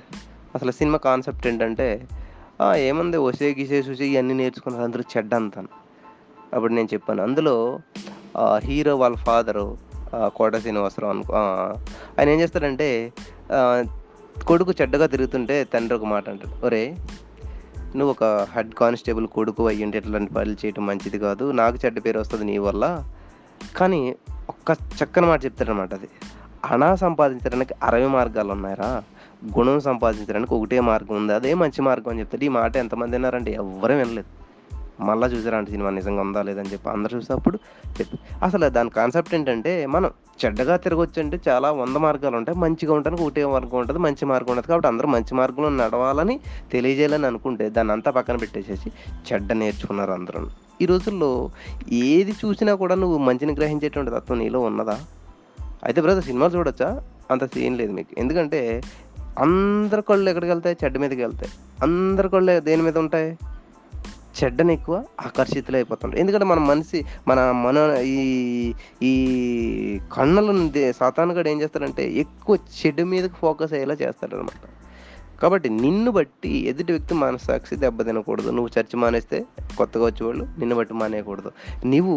అసలు సినిమా కాన్సెప్ట్ ఏంటంటే ఏముంది ఒసే, గిసే, చూసి ఇవన్నీ నేర్చుకున్నారు అందరూ చెడ్డ అంతాను అప్పుడు నేను చెప్పాను. అందులో హీరో వాళ్ళ ఫాదరు కోట శ్రీనివాసరావు అనుకో ఆయన ఏం చేస్తాడంటే కొడుకు చెడ్డగా తిరుగుతుంటే తండ్రి ఒక మాట అంటాడు. ఒరేయ్! నువ్వు ఒక హెడ్ కానిస్టేబుల్ కొడుకు అయ్యుండి ఇట్లాంటి పనులు చేయటం మంచిది కాదు. నాకు చెడ్డ పేరు వస్తుంది నీ వల్ల. కానీ ఒక్క చక్కని మాట చెప్తారనమాట అది. అనా సంపాదించడానికి అరవై మార్గాలు ఉన్నాయరా గుణం సంపాదించడానికి ఒకటే మార్గం ఉంది. అదే మంచి మార్గం అని చెప్తాడు. ఈ మాట ఎంతమంది విన్నారంటే ఎవ్వరు వినలేదు. మళ్ళీ చూసారా అంటే సినిమా నిజంగా ఉందా లేదని చెప్పి అందరూ చూసినప్పుడు చెప్పి అసలు దాని కాన్సెప్ట్ ఏంటంటే మనం చెడ్డగా తిరగొచ్చంటే చాలా వంద మార్గాలు ఉంటాయి మంచిగా ఉండడానికి ఒకటే మార్గం ఉంటుంది మంచి మార్గం ఉండదు. కాబట్టి అందరూ మంచి మార్గంలో నడవాలని తెలియజేయాలని అనుకుంటే దాన్నంతా పక్కన పెట్టేసేసి చెడ్డ నేర్చుకున్నారు అందరూ ఈ రోజుల్లో ఏది చూసినా కూడా నువ్వు మంచిని గ్రహించేటువంటి తత్వం నీలో ఉన్నదా? అయితే బ్రదర్ సినిమాలు చూడొచ్చా? అంత సీన్ లేదు మీకు. ఎందుకంటే అందరి కళ్ళు ఎక్కడికెళ్తాయి? చెడ్డ మీదకెళ్తాయి. అందరి కళ్ళు దేని మీద ఉంటాయి? చెడ్డని ఎక్కువ ఆకర్షితులు అయిపోతుంటారు ఎందుకంటే మన మనిషి మన మన ఈ ఈ కన్నులను దే సాతానుగాడు ఏం చేస్తాడంటే ఎక్కువ చెడు మీదకి ఫోకస్ అయ్యేలా చేస్తాడనమాట. కాబట్టి నిన్ను బట్టి ఎదుటి వ్యక్తి మనస్సాక్షి దెబ్బతినకూడదు. నువ్వు చర్చి మానేస్తే కొత్తగా వచ్చేవాళ్ళు నిన్ను బట్టి మానేయకూడదు. నువ్వు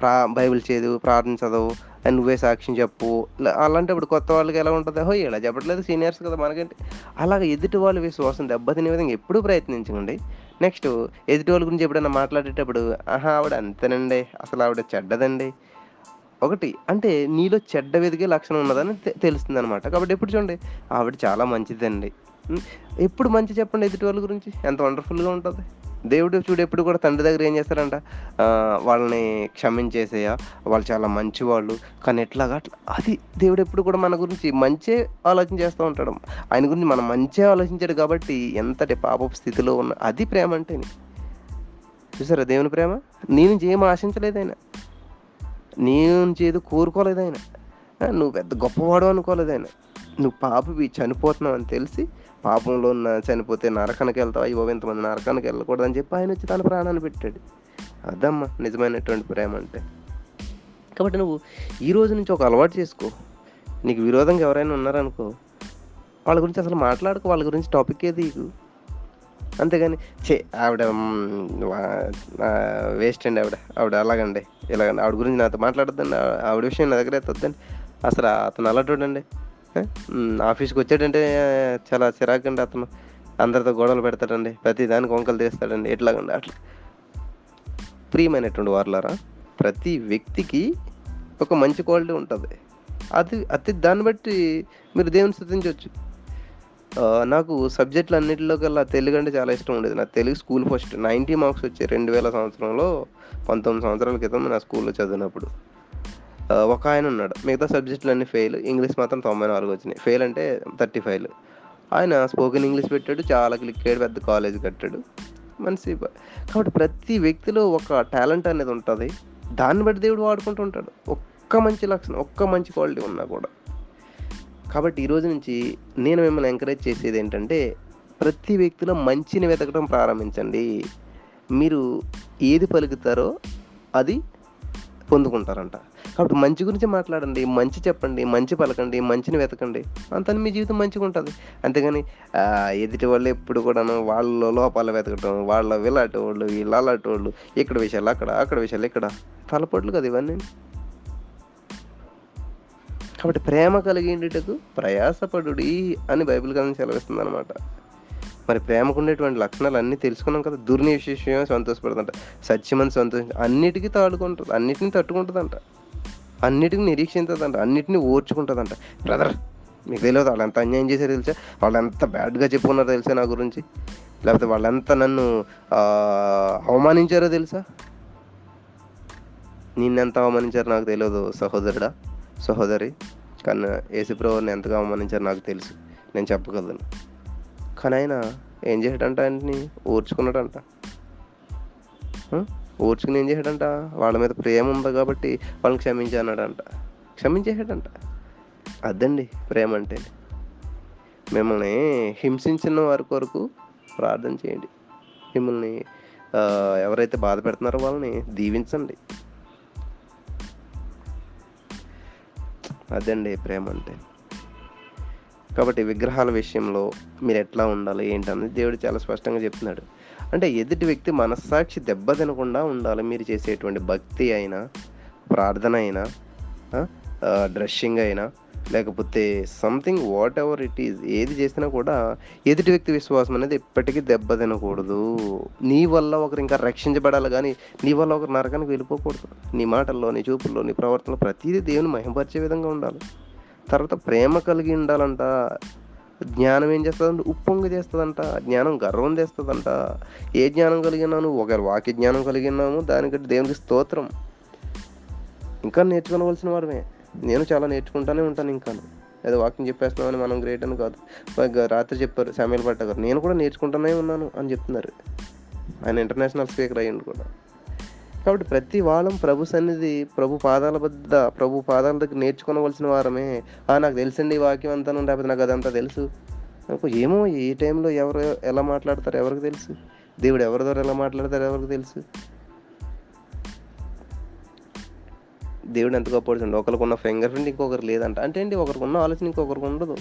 ప్రా బైబిల్ చదువు, ప్రార్థన చదవు, అండ్ నువ్వే సాక్ష్యం చెప్పు. అలాంటప్పుడు కొత్త వాళ్ళకి ఎలా ఉంటుంది హో ఇలా చెప్పట్లేదు సీనియర్స్ కదా మనకంటే అలాగ ఎదుటి వాళ్ళ విశ్వాసం దెబ్బతినే విధంగా ఎప్పుడూ ప్రయత్నించకండి. నెక్స్ట్ ఎదుటి వాళ్ళ గురించి ఎప్పుడైనా మాట్లాడేటప్పుడు ఆహా! ఆవిడ అంతేనండి. అసలు ఆవిడ చెడ్డదండి. ఒకటి అంటే నీలో చెడ్డ వెదిగే లక్షణం ఉన్నదని తెలుస్తుంది అనమాట కాబట్టి ఎప్పుడు చూడండి ఆవిడ చాలా మంచిదండి. ఎప్పుడు మంచి చెప్పండి ఎదుటి వాళ్ళ గురించి. ఎంత వండర్‌ఫుల్‌గా ఉంటుంది దేవుడు చూడు ఎప్పుడు కూడా తండ్రి దగ్గర ఏం చేస్తారంట వాళ్ళని క్షమించేసేయ వాళ్ళు చాలా మంచివాళ్ళు. కానీ ఎట్లాగా అట్లా అది దేవుడు ఎప్పుడు కూడా మన గురించి మంచే ఆలోచన చేస్తూ ఉంటాడు. ఆయన గురించి మనం మంచే ఆలోచించాడు కాబట్టి ఎంతటి పాప స్థితిలో ఉన్న అది ప్రేమ అంటే చూసారా దేవుని ప్రేమ? నీ నుంచి ఏం ఆశించలేదు ఆయన నీ నుంచి ఏదో కోరుకోలేదు ఆయన నువ్వు పెద్ద గొప్పవాడు అనుకోలేదాయన. నువ్వు పాపవి చనిపోతున్నావు అని తెలిసి పాపంలో ఉన్న చనిపోతే నరకానికి వెళ్తావు అయ్యో ఇంతమంది నరకానికి వెళ్ళకూడదని చెప్పి ఆయనొచ్చి తన ప్రాణాన్ని పెట్టాడు. అదమ్మా నిజమైనటువంటి ప్రేమ అంటే. కాబట్టి నువ్వు ఈ రోజు నుంచి ఒక అలవాటు చేసుకో. నీకు విరోధంగా ఎవరైనా ఉన్నారనుకో వాళ్ళ గురించి అసలు మాట్లాడుకో వాళ్ళ గురించి టాపిక్కే తీయకు. అంతేగాని చే ఆవిడ వేస్ట్ అండి ఆవిడ. ఆవిడ అలాగండి, ఇలాగండి. ఆవిడ గురించి నాతో మాట్లాడద్దండి ఆవిడ విషయం నా దగ్గర ఎత్తొద్దండి. అసలు అతను అలా చూడండి ఆఫీస్కి వచ్చాడంటే చాలా చిరాకండి అతను. అందరితో గొడవలు పెడతాడండి. ప్రతి దానికి వంకలు తీస్తాడండి. ఎట్లాగండి అట్లా. ప్రియమైనటువంటి వార్లరా ప్రతి వ్యక్తికి ఒక మంచి క్వాలిటీ ఉంటుంది అది అతి దాన్ని బట్టి మీరు దేవుని స్థుతించవచ్చు నాకు నాకు సబ్జెక్టులన్నిటిలో కల్లా తెలుగంటే చాలా ఇష్టం ఉండేది. నా తెలుగు స్కూల్ ఫస్ట్ 90 మార్క్స్ వచ్చాయి. 2000 సంవత్సరంలో 19 సంవత్సరాల క్రితం నా స్కూల్‌లో చదివినప్పుడు. ఒక ఆయన ఉన్నాడు. మిగతా సబ్జెక్టులు అన్నీ ఫెయిల్ ఇంగ్లీష్ మాత్రం తొంభై నాలుగు వచ్చినాయి. ఫెయిల్ అంటే థర్టీ ఫైవ్. ఆయన స్పోకెన్ ఇంగ్లీష్ పెట్టాడు. చాలా క్లిక్ అయ్యాడు పెద్ద కాలేజ్ కట్టాడు. మనిషి కాబట్టి ప్రతి వ్యక్తిలో ఒక టాలెంట్ అనేది ఉంటుంది. దాన్ని బట్టి దేవుడు వాడుకుంటూ ఉంటాడు. ఒక్క మంచి లక్షణం ఒక్క మంచి క్వాలిటీ ఉన్నా కూడా. కాబట్టి ఈరోజు నుంచి నేను మిమ్మల్ని ఎంకరేజ్ చేసేది ఏంటంటే ప్రతి వ్యక్తిలో మంచిని వెతకడం ప్రారంభించండి. మీరు ఏది పలుకుతారో అది పొందుకుంటారంట. కాబట్టి మంచి గురించి మాట్లాడండి మంచి చెప్పండి మంచి పలకండి మంచిని వెతకండి అంత మీ జీవితం మంచిగా ఉంటుంది అంతేగాని ఎదుటి వాళ్ళు ఎప్పుడు కూడాను వాళ్ళ లోపాలు వెతకటం వాళ్ళ వీళ్ళటోళ్ళు వీళ్ళ అలాంటి ఇక్కడ విషయాలు అక్కడ అక్కడ విషయాలు ఇక్కడ తలపొట్లు కదా ఇవన్నీ. కాబట్టి ప్రేమ కలిగేటకు ప్రయాసపడు అని బైబిల్ గ్రంథం సెలవిస్తుంది అనమాట మరి ప్రేమకు ఉండేటువంటి లక్షణాలు అన్నీ తెలుసుకున్నాం కదా. దుర్నిశేషం సంతోషపడుతుంట. సత్యమని సంతోషం అన్నిటికీ తాడుకుంటుంది. అన్నిటిని తట్టుకుంటుందంట. అన్నిటిని నిరీక్షించదంట. అన్నిటిని ఓర్చుకుంటుందంట. బ్రదర్ మీకు తెలియదు వాళ్ళు ఎంత అన్యాయం చేశారు తెలుసా? వాళ్ళు ఎంత బ్యాడ్గా చెప్పుకున్నారో తెలుసా నా గురించి? లేకపోతే వాళ్ళెంత నన్ను అవమానించారో తెలుసా? నిన్నెంత అవమానించారో నాకు తెలియదు సహోదరుడా సహోదరి. కానీ ఏసుప్రభుని ఎంతగా అవమానించారో నాకు తెలుసు. నేను చెప్పగలను. కానీ ఆయన ఏం చేసాడంట ఆయన్ని? ఓర్చుకున్నాడంట ఆ? ఓర్చుకుని ఏం చేశాడంట? వాళ్ళ మీద ప్రేమ ఉంది కాబట్టి వాళ్ళని క్షమించన్నాడంట. క్షమించేసాడంట అదండి ప్రేమ అంటే. మిమ్మల్ని హింసించిన వారి కొరకు ప్రార్థన చేయండి. మిమ్మల్ని ఎవరైతే బాధ పెడుతున్నారో వాళ్ళని దీవించండి. అదండి ప్రేమ అంటే. కాబట్టి విగ్రహాల విషయంలో మీరు ఎట్లా ఉండాలి ఏంటనేది దేవుడు చాలా స్పష్టంగా చెప్తున్నాడు. అంటే ఎదుటి వ్యక్తి మనస్సాక్షి దెబ్బ తినకుండా ఉండాలి. మీరు చేసేటువంటి భక్తి అయినా ప్రార్థన అయినా డ్రెస్సింగ్ అయినా లేకపోతే something whatever it is ఏది చేసినా కూడా ఎదుటి వ్యక్తి విశ్వాసం అనేది ఎప్పటికీ దెబ్బ తినకూడదు నీ వల్ల ఒకరు ఇంకా రక్షించబడాలి కానీ నీ వల్ల ఒకరు నరకానికి వెళ్ళిపోకూడదు. నీ మాటల్లో నీ చూపుల్లో నీ ప్రవర్తనలో ప్రతిదీ దేవుని మహిమపరిచే విధంగా ఉండాలి. తర్వాత ప్రేమ కలిగి ఉండాలంట. జ్ఞానం ఏం చేస్తుందంటే? ఉప్పొంగ చేస్తుందంట. జ్ఞానం గర్వం చేస్తుందంట. ఏ జ్ఞానం కలిగినాను ఒకరి వాక్య జ్ఞానం కలిగినాము దానికంటే దేవునికి స్తోత్రం. ఇంకా నేర్చుకోవలసిన వారమే నేను చాలా నేర్చుకుంటానే ఉంటాను ఇంకాను. ఏదో వాకింగ్ చెప్పేస్తున్నామని మనం గ్రేట్ అని కాదు. రాత్రి చెప్పారు శామ్యుల్ పట్ట గారు. నేను కూడా నేర్చుకుంటూనే ఉన్నాను అని చెప్తున్నారు. ఆయన ఇంటర్నేషనల్ స్పీకర్ అయ్యిండు కూడా. కాబట్టి ప్రతి వాళ్ళం ప్రభు సన్నిధి ప్రభు పాదాల వద్ద ప్రభు పాదాల దగ్గర నేర్చుకోవలసిన వారమే. ఆ నాకు తెలుసండి ఈ వాక్యం అంతా లేకపోతే నాకు అదంతా తెలుసు. నాకు ఏమో ఏ టైంలో ఎవరు ఎలా మాట్లాడతారు ఎవరికి తెలుసు? దేవుడు ఎవరి ద్వారా ఎలా మాట్లాడతారు ఎవరికి తెలుసు? దేవుడు ఎంత గొప్ప ఒకరికి ఉన్న ఫింగర్ ప్రింట్ ఇంకొకరు లేదంట. అంటే ఏంటి? ఒకరికి ఉన్న ఆలోచన ఇంకొకరికి ఉండదు.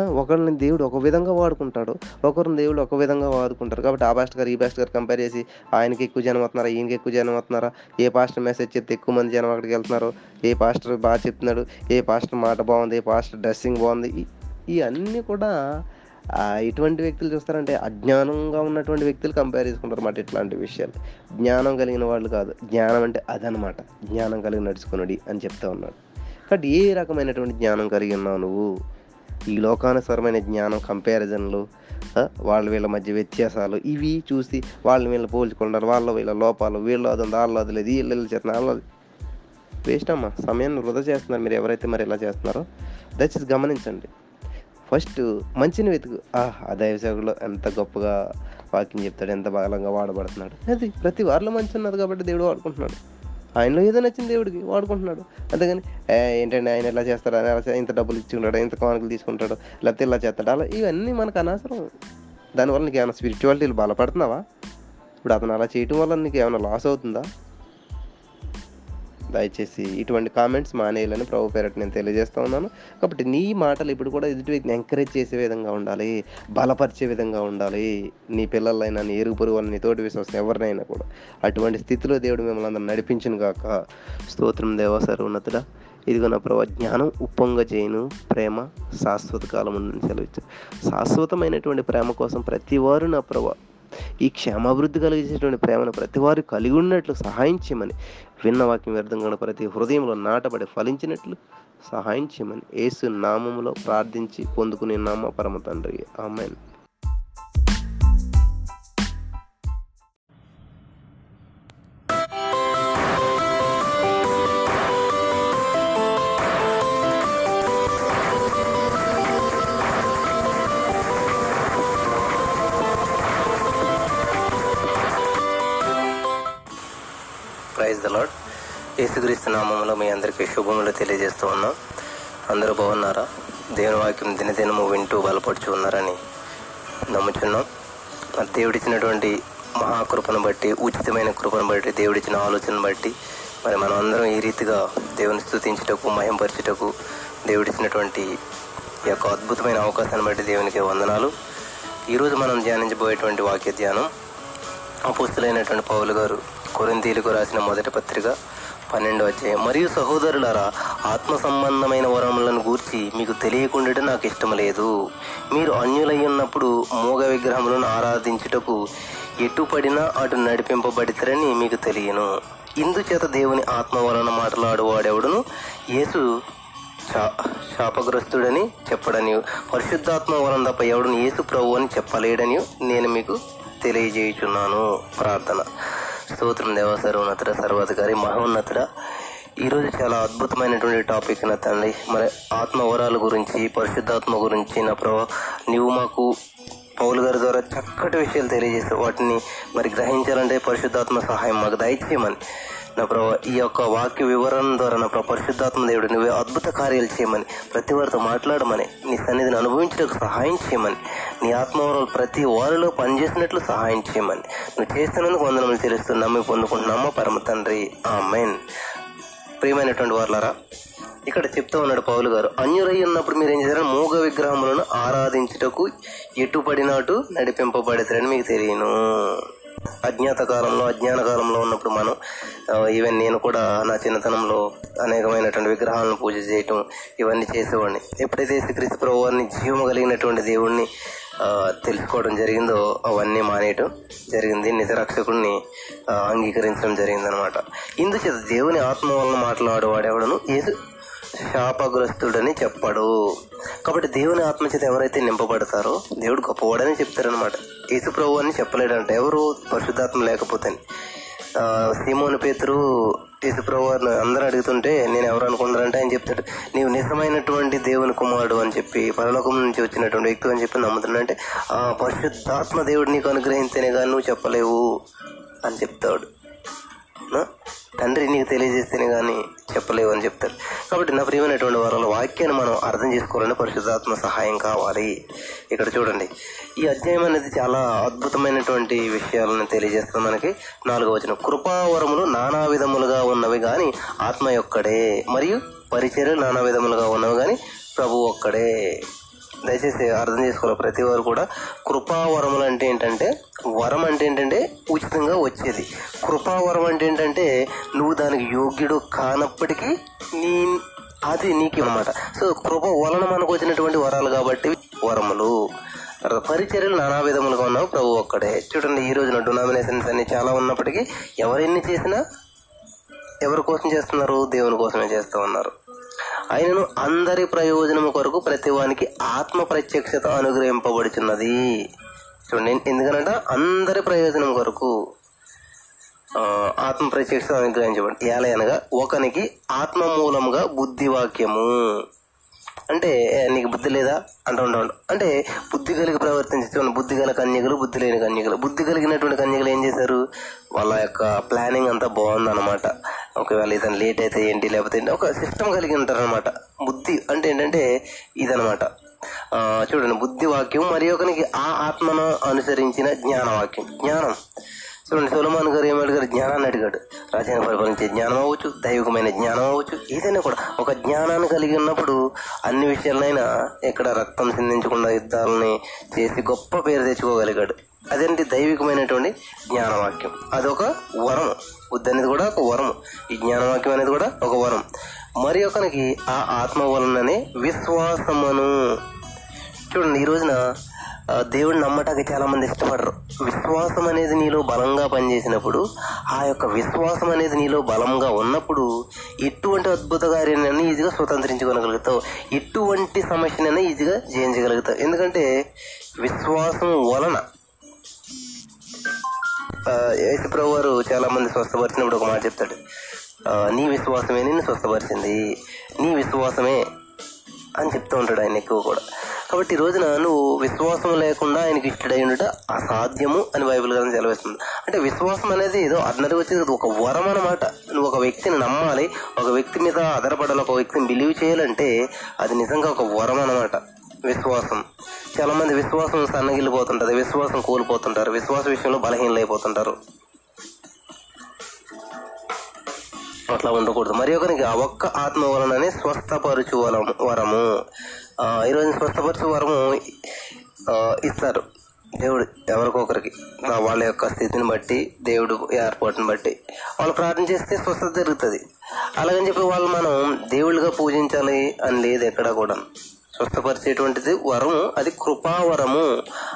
ఒకరిని దేవుడు ఒక విధంగా వాడుకుంటాడు ఒకరిని దేవుడు ఒక విధంగా వాడుకుంటారు కాబట్టి ఆ పాస్టర్ గారు ఈ పాస్టర్ గారు కంపేర్ చేసి ఆయనకి ఎక్కువ జనం వస్తున్నారా ఈయనకి ఎక్కువ జనం వస్తున్నారా? ఏ పాస్టర్ మెసేజ్ చెప్తే ఎక్కువ మంది జనం అక్కడికి వెళ్తున్నారు? ఏ పాస్టర్ బాగా చెప్తున్నాడు? ఏ పాస్టర్ మాట బాగుంది? ఏ పాస్టర్ డ్రెస్సింగ్ బాగుంది? ఇవన్నీ కూడా ఇటువంటి ఎటువంటి వ్యక్తులు చూస్తారంటే అజ్ఞానంగా ఉన్నటువంటి వ్యక్తులు కంపేర్ చేసుకుంటారు అన్నమాట ఇట్లాంటి విషయాలు. జ్ఞానం కలిగిన వాళ్ళు కాదు. జ్ఞానం అంటే అదనమాట జ్ఞానం కలిగి నడుచుకున్నాడు అని చెప్తా ఉన్నాడు. కాబట్టి ఏ రకమైనటువంటి జ్ఞానం కలిగి ఉన్నావు నువ్వు? ఈ లోకానుసరమైన జ్ఞానం కంపారిజన్లు వాళ్ళ వీళ్ళ మధ్య వ్యత్యాసాలు ఇవి చూసి వాళ్ళని వీళ్ళని పోల్చుకుంటారు. వాళ్ళ వీళ్ళ లోపాలు వీళ్ళు అది వాళ్ళు అది లేదు వీళ్ళు వీళ్ళు చేస్తున్నారు వాళ్ళు వేస్ట్ అమ్మా సమయాన్ని వృధా చేస్తున్నారు మీరు ఎవరైతే మరి ఇలా చేస్తున్నారో. దయచేసి గమనించండి. ఫస్ట్ మంచిని వెతుకు. ఆ ఆ దైవసేవకుడు ఎంత గొప్పగా వాకింగ్ చెప్తాడు ఎంత బలంగా వాడబడుతున్నాడు. అది ప్రతి వారిలో మంచి ఉన్నది కాబట్టి దేవుడు వాడుకుంటున్నాడు. ఆయనలో ఏదో నచ్చింది దేవుడికి వాడుకుంటున్నాడు. అంతేగాని ఏంటంటే ఏంటండి ఆయన ఎలా చేస్తాడు? ఆయన ఎలా ఇంత డబ్బులు ఇచ్చుకుంటాడు ఇంత కానుకలు తీసుకుంటాడు? లేకపోతే ఇలా చేస్తాడు? అలా ఇవన్నీ మనకు అనవసరం. దానివల్ల నీకు ఏమైనా స్పిరిచువాలిటీలు బలపడుతున్నావా? ఇప్పుడు అతను అలా చేయటం వల్ల నీకు ఏమైనా లాస్ అవుతుందా? దయచేసి ఇటువంటి కామెంట్స్ మానేయాలని ప్రభు పేరట నేను తెలియజేస్తూ ఉన్నాను. కాబట్టి నీ మాటలు ఇప్పుడు కూడా ఎదుటి వ్యక్తిని ఎంకరేజ్ చేసే విధంగా ఉండాలి బలపరిచే విధంగా ఉండాలి. నీ పిల్లలైనా నీ ఎరుగు పొరుగు నీ తోటి విశ్వాసం ఎవరినైనా కూడా అటువంటి స్థితిలో దేవుడు మిమ్మల్ని అందరూ నడిపించను కాక స్తోత్రం దేవా సర్వోన్నతుడా. ఇదిగో నా ప్రభా జ్ఞానం ఉప్పొంగ చేయను ప్రేమ శాశ్వత కాలం ఉందని సెలవిచ్చు. శాశ్వతమైనటువంటి ప్రేమ కోసం ప్రతి వారు నా ప్రభా ఈ క్షేమాభివృద్ధి కలిగించేటువంటి ప్రేమను ప్రతి వారు కలిగి ఉన్నట్లు సహాయం చేయమని విన్న వాక్యం వ్యర్థంగా ప్రతి హృదయంలో నాటబడి ఫలించినట్లు సహాయం చేయమని ఏసు నామములో ప్రార్థించి పొందుకునే నామ పరమ తండ్రి. ఆమెన్. యేసుక్రీస్తు నామంలో మీ అందరికీ శుభములు తెలియజేస్తూ ఉన్నాం. అందరూ బాగున్నారా? దేవుని వాక్యం దినదినము వింటూ బలపడుచు ఉన్నారని నమ్ముచున్నాం. మరి దేవుడిచ్చినటువంటి మహాకృపను బట్టి ఉచితమైన కృపను బట్టి దేవుడిచ్చిన ఆలోచనను బట్టి మరి మనం అందరం ఈ రీతిగా దేవుని స్థుతించుటకు మహింపరచుటకు దేవుడిచ్చినటువంటి ఈ యొక్క అద్భుతమైన అవకాశాన్ని బట్టి దేవునికి వందనాలు. ఈరోజు మనం ధ్యానించబోయేటువంటి వాక్య ధ్యానం అపూస్తులైనటువంటి పౌలు గారు కొరింతీలకు రాసిన మొదటి పత్రిక పన్నెండో అధ్యాయం. మరియు సహోదరులారా ఆత్మ సంబంధమైన వరములను గూర్చి మీకు తెలియకుండా నాకు ఇష్టం లేదు. మీరు అన్యులై ఉన్నప్పుడు మూగ విగ్రహములను ఆరాధించుటకు ఎటు పడినా అటు నడిపింపబడితరని మీకు తెలియను. ఇందుచేత దేవుని ఆత్మ వలన మాట్లాడువాడెవడును? యేసు శా- శాపగ్రస్తుడని చెప్పడని పరిశుద్ధాత్మ వలన తప్ప ఎవడును యేసు ప్రభు అని చెప్పలేడని నేను మీకు తెలియజేయుచున్నాను. ప్రార్థన. స్తోత్రం దేవ సర్వోన్నతుడ సర్వాధికారి మహోన్నతుడ ఈరోజు చాలా అద్భుతమైనటువంటి టాపిక్ నా తండ్రి మరి ఆత్మ వరాల గురించి పరిశుద్ధాత్మ గురించి నా ప్రభా నీవు మాకు పౌలు గారి ద్వారా చక్కటి విషయాలు తెలియజేస్తావు వాటిని మరి గ్రహించాలంటే పరిశుద్ధాత్మ సహాయం మాకు దయచేయమని. నా ప్రభా ఈ యొక్క వాక్య వివరణ ద్వారా నా ప్రభా పరిశుద్ధాత్మ దేవుడు నువ్వే అద్భుత కార్యాలు చేయమని ప్రతి వారితో మాట్లాడమని నీ సన్నిధిని అనుభవించడానికి సహాయం చేయమని నీ ఆత్మవరాలు ప్రతి వారిలో పనిచేసినట్లు సహాయం చేయమని నువ్వు చేస్తున్నందుకు వందనములు చెల్లిస్తూ నమ్మి పొందుకుంటున్నామా పరమ తండ్రి. ఆ మెయిన్ ప్రియమైనటువంటి వారులారా ఇక్కడ చెప్తా ఉన్నాడు పౌలు గారు అన్యురై ఉన్నప్పుడు మీరు ఏం చేశారు మూగ విగ్రహములను ఆరాధించుటకు ఎటుపడినట్టు నడిపింపబడతారని మీకు తెలియను. అజ్ఞాత కాలంలో అజ్ఞాన కాలంలో ఉన్నప్పుడు మనం ఈవెన్ నేను కూడా నా చిన్నతనంలో అనేకమైనటువంటి విగ్రహాలను పూజ చేయటం ఇవన్నీ చేసేవాడిని. ఎప్పుడైతే శ్రీకృష్ణ ప్రభు వారిని జీవము కలిగినటువంటి దేవుణ్ణి తెలుసుకోవడం జరిగిందో అవన్నీ మానేయటం జరిగింది. నిజరక్షకుడిని అంగీకరించడం జరిగిందనమాట. ఇందుచేత దేవుని ఆత్మ వలన మాట్లాడేవాడెవడను? ఏసు శాపగ్రస్తుడని చెప్పడు. కాబట్టి దేవుని ఆత్మ చేత ఎవరైతే నింపబడతారో దేవుడు గొప్పవాడని చెప్తారనమాట యేసు ప్రభు అని చెప్పలేడంట. ఎవరు? పరిశుద్ధాత్మ లేకపోతే. సీమోని సీమోను పేతురు యేసుప్రభు వారిని అందరూ అడుగుతుంటే నేను ఎవరు అనుకున్నారంటే ఆయన చెప్తాడు. నీవు నిజమైనటువంటి దేవుని కుమారుడు అని చెప్పి పరలోకం నుంచి వచ్చినటువంటి వ్యక్తి అని చెప్పి నమ్ముతున్నా అంటే ఆ పరిశుద్ధాత్మ దేవుడు నీకు అనుగ్రహించేనే కానీ నువ్వు చెప్పలేవు అని చెప్తాడు. తండ్రి నీకు తెలియజేస్తేనే కానీ చెప్పలేవు అని చెప్తారు. కాబట్టి నా ప్రియమైనటువంటి వారాల వాక్యాన్ని మనం అర్థం చేసుకోవాలని పరిశుద్ధాత్మ సహాయం కావాలి. ఇక్కడ చూడండి. ఈ అధ్యాయం అనేది చాలా అద్భుతమైనటువంటి విషయాలను తెలియజేస్తుంది మనకి. నాలుగో వచనం. కృపావరములు నానా విధములుగా ఉన్నవి కానీ ఆత్మ యొక్కడే మరియు పరిచర్యలు నానా విధములుగా ఉన్నవి కానీ ప్రభు ఒక్కడే. దయచేసి అర్థం చేసుకోవాలి. ప్రతి వారు కూడా కృపావరములు అంటే ఏంటంటే వరం అంటే ఏంటంటే ఉచితంగా వచ్చేది. కృపావరం అంటే ఏంటంటే నువ్వు దానికి యోగ్యుడు కానప్పటికీ నీ అది నీకు అన్నమాట సో కృప వలన మనకు వచ్చినటువంటి వరాలు కాబట్టి వరములు. పరిచర్యలు నానా విధములుగా ఉన్నావు. ప్రభు ఒక్కడే. చూడండి ఈ రోజున డొనామినేషన్స్ అన్ని చాలా ఉన్నప్పటికీ ఎవరెన్ని చేసినా ఎవరి కోసం చేస్తున్నారు? దేవుని కోసమే చేస్తూ ఉన్నారు. ఆయనను అందరి ప్రయోజనము కొరకు ప్రతివానికి ఆత్మ ప్రత్యక్షత అనుగ్రహింపబడుచున్నది. చూడండి ఎందుకనంటే? అందరి ప్రయోజనం కొరకు ఆత్మ ప్రత్యక్షత అనుగ్రహించబడి ఎలా అనగా ఒకనికి ఆత్మ మూలముగా బుద్ధివాక్యము. అంటే నీకు బుద్ధి లేదా? అంటూ ఉండవు అంటే బుద్ధి కలిగి ప్రవర్తించే బుద్ధి గల కన్యకలు బుద్ధి లేని కన్యకలు. బుద్ధి కలిగినటువంటి కన్యకలు ఏం చేశారు? వాళ్ళ యొక్క ప్లానింగ్ అంతా బాగుందన్నమాట. ఒకవేళ ఇతను లేట్ అయితే ఏంటి లేకపోతే ఏంటి ఒక సిస్టమ్ కలిగి ఉంటారనమాట బుద్ధి అంటే ఏంటంటే ఇదనమాట చూడండి బుద్ధి వాక్యం మరి ఒకనికి ఆ ఆత్మను అనుసరించిన జ్ఞానవాక్యం. జ్ఞానం. చూడండి సులమాన్ గారు ఏమి అడిగారు జ్ఞానాన్ని అడిగాడు. రాజ్యాన్ని పరిపాలించే జ్ఞానం అవ్వచ్చు దైవికమైన జ్ఞానం అవ్వచ్చు ఏదైనా కూడా. ఒక జ్ఞానాన్ని కలిగి ఉన్నప్పుడు అన్ని విషయాలైనా ఇక్కడ రక్తం సిందించకుండా యుద్ధాలని చేసి గొప్ప పేరు తెచ్చుకోగలిగాడు. అదేంటి? దైవికమైనటువంటి జ్ఞానవాక్యం. అదొక వరం. బుద్ధి అనేది కూడా ఒక వరం. ఈ జ్ఞానవాక్యం అనేది కూడా ఒక వరం. మరి ఒకనికి ఆ ఆత్మ వలననే విశ్వాసమును. చూడండి ఈ రోజున దేవుడిని నమ్మటానికి చాలా మంది ఇష్టపడరు. విశ్వాసం అనేది నీలో బలంగా పనిచేసినప్పుడు ఆ యొక్క విశ్వాసం అనేది నీలో బలంగా ఉన్నప్పుడు ఎటువంటి అద్భుత కార్యాన్ని ఈజీగా స్వతంత్రించుకోగలుగుతావు? ఎటువంటి సమస్యనైనా ఈజీగా జయించగలుగుతావు. ఎందుకంటే విశ్వాసం వలన ఆ, వారు చాలా మంది స్వస్థపరిచినప్పుడు ఒక మాట చెప్తాడు. నీ విశ్వాసమే నిన్ను స్వస్థపరిచింది. నీ విశ్వాసమే అని చెప్తూ ఉంటాడు ఆయన ఎక్కువ కూడా. కాబట్టి ఈ రోజున నువ్వు విశ్వాసం లేకుండా ఆయనకి ఇష్టడై ఉండట అసాధ్యము అని బైబిల్ గ్రంథం సెలవిస్తుంది. అంటే విశ్వాసం అనేది ఏదో అర్నరీ వచ్చేది ఒక వరం అనమాట నువ్వు ఒక వ్యక్తిని నమ్మాలి ఒక వ్యక్తి మీద ఆధారపడాలి ఒక వ్యక్తిని బిలీవ్ చేయాలంటే అది నిజంగా ఒక వరం అనమాట విశ్వాసం. చాలా మంది విశ్వాసం సన్నగిల్లిపోతుంటారు విశ్వాసం కోల్పోతుంటారు విశ్వాస విషయంలో బలహీనలైపోతుంటారు. అట్లా ఉండకూడదు. మరి ఒకరికి ఆ ఒక్క ఆత్మ వలననే స్వస్థపరచు వరము వరము ఈరోజు స్వస్థపరచు వరము ఇస్తారు. దేవుడు ఎవరికొకరికి వాళ్ళ యొక్క స్థితిని బట్టి దేవుడు ఏర్పాటుని బట్టి వాళ్ళు ప్రార్థన చేస్తే స్వస్థత జరుగుతుంది. అలాగని చెప్పి వాళ్ళు మనం దేవుళ్ళుగా పూజించాలి అని లేదు ఎక్కడ కూడా. స్వస్థపరిచేటువంటిది వరము అది కృపావరము.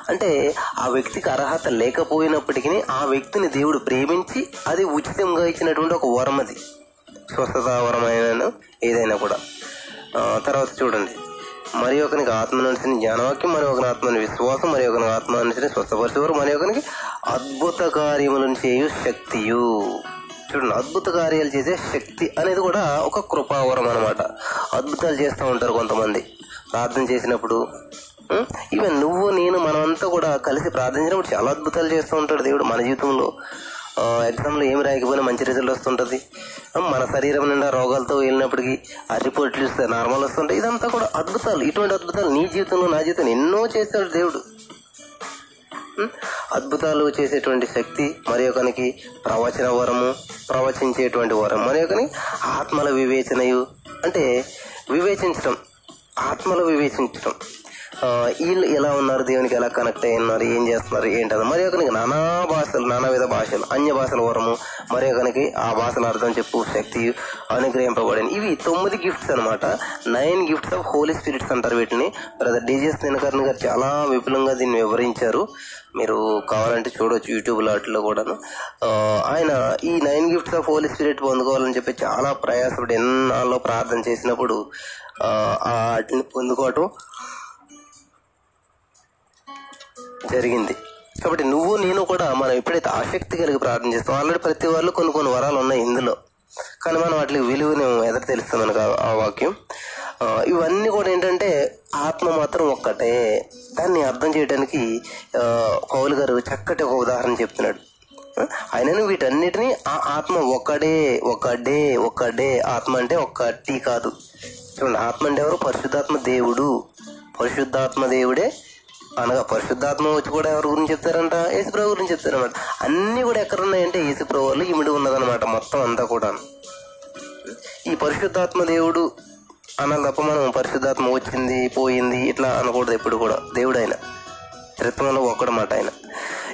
అంటే ఆ వ్యక్తికి అర్హత లేకపోయినప్పటికీ ఆ వ్యక్తిని దేవుడు ప్రేమించి అది ఉచితంగా ఇచ్చినటువంటి ఒక వరం అది స్వస్థతావరమైన ఏదైనా కూడా. తర్వాత చూడండి. మరి ఒకనికి ఆత్మ నుంచి జ్ఞానవాక్యం మరి ఒకని ఆత్మని విశ్వాసం మరి ఒకని ఆత్మ నుంచి స్వస్థపరిచేవారు మరి ఒకనికి అద్భుత కార్యములను చేయు శక్తియు. చూడండి అద్భుత కార్యాలు చేసే శక్తి అనేది కూడా ఒక కృపావరం అనమాట అద్భుతాలు చేస్తూ ఉంటారు కొంతమంది. ప్రార్థన చేసినప్పుడు ఈవెన్ నువ్వు నేను మనమంతా కూడా కలిసి ప్రార్థించినప్పుడు చాలా అద్భుతాలు చేస్తూ ఉంటాడు దేవుడు మన జీవితంలో. ఎగ్జామ్లో ఏమి రాయకపోయినా మంచి రిజల్ట్ వస్తుంటుంది. మన శరీరం నిండా రోగాలతో వెళ్ళినప్పటికీ ఆ రిపోర్ట్లు ఇస్తే నార్మల్ వస్తుంటాయి ఇదంతా కూడా అద్భుతాలు. ఇటువంటి అద్భుతాలు నీ జీవితంలో నా జీవితంలో ఎన్నో చేస్తాడు దేవుడు. అద్భుతాలు చేసేటువంటి శక్తి మరి ఒకనికి ప్రవచన వరము ప్రవచించేటువంటి వరం. మరి ఒకని ఆత్మల వివేచనయు అంటే వివేచించడం ఆత్మలు వివేచించడం వీళ్ళు ఎలా ఉన్నారు? దేవునికి ఎలా కనెక్ట్ అయి ఉన్నారు ఏం చేస్తున్నారు? ఏంటది? మరి ఒకనికి నానా భాషలు నానా విధ భాషలు అన్య భాషల వరము. మరి ఒకనికి ఆ భాషల అర్థం చెప్పు శక్తి అనుగ్రహింపబడింది ఇవి తొమ్మిది గిఫ్ట్స్ అనమాట nine gifts of holy spirits అంటారు వీటిని. బ్రదర్ డీజేస్ దినకర్ణ గారు చాలా విపులంగా దీన్ని వివరించారు. మీరు కావాలంటే చూడవచ్చు యూట్యూబ్ వాటిలో కూడాను. ఆయన ఈ nine gifts of holy spirit పొందుకోవాలని చెప్పి చాలా ప్రయాసపడి ఎన్నాళ్ళు ప్రార్థన చేసినప్పుడు ఆ వాటిని పొందుకోవటం జరిగింది. కాబట్టి నువ్వు నేను కూడా మనం ఎప్పుడైతే ఆసక్తి కలిగి ప్రార్థన చేస్తాం ఆల్రెడీ ప్రతి వాళ్ళు కొన్ని కొన్ని వరాలు ఉన్నాయి ఇందులో. కానీ మనం వాటికి విలువను ఎదురు తెలుస్తాం మనకు ఆ- వాక్యం. ఇవన్నీ కూడా ఏంటంటే ఆత్మ మాత్రం ఒక్కటే. దాన్ని అర్థం చేయడానికి కౌలు గారు చక్కటి ఒక ఉదాహరణ చెప్తున్నాడు. ఆయనను వీటన్నిటిని ఆ ఆత్మ ఒక్కడే ఒకడే ఒకడే ఆత్మ అంటే ఒక్కటి కాదు. చూడండి ఆత్మ అంటే ఎవరు? పరిశుద్ధాత్మ దేవుడు. పరిశుద్ధాత్మ దేవుడే అనగా పరిశుద్ధాత్మ వచ్చి కూడా ఎవరి గురించి చెప్తారంట? యేసుప్రభు గురించి చెప్తారనమాట అన్నీ కూడా ఎక్కడ ఉన్నాయంటే యేసుప్రభు వాళ్ళు ఇమిడి ఉన్నదన్నమాట మొత్తం అంతా కూడా ఈ పరిశుద్ధాత్మ దేవుడు అనాలి తప్ప మనం పరిశుద్ధాత్మ వచ్చింది పోయింది ఇట్లా అనకూడదు ఎప్పుడు కూడా. దేవుడు ఆయన త్రిత్వంలో ఒక్కడమాట ఆయన.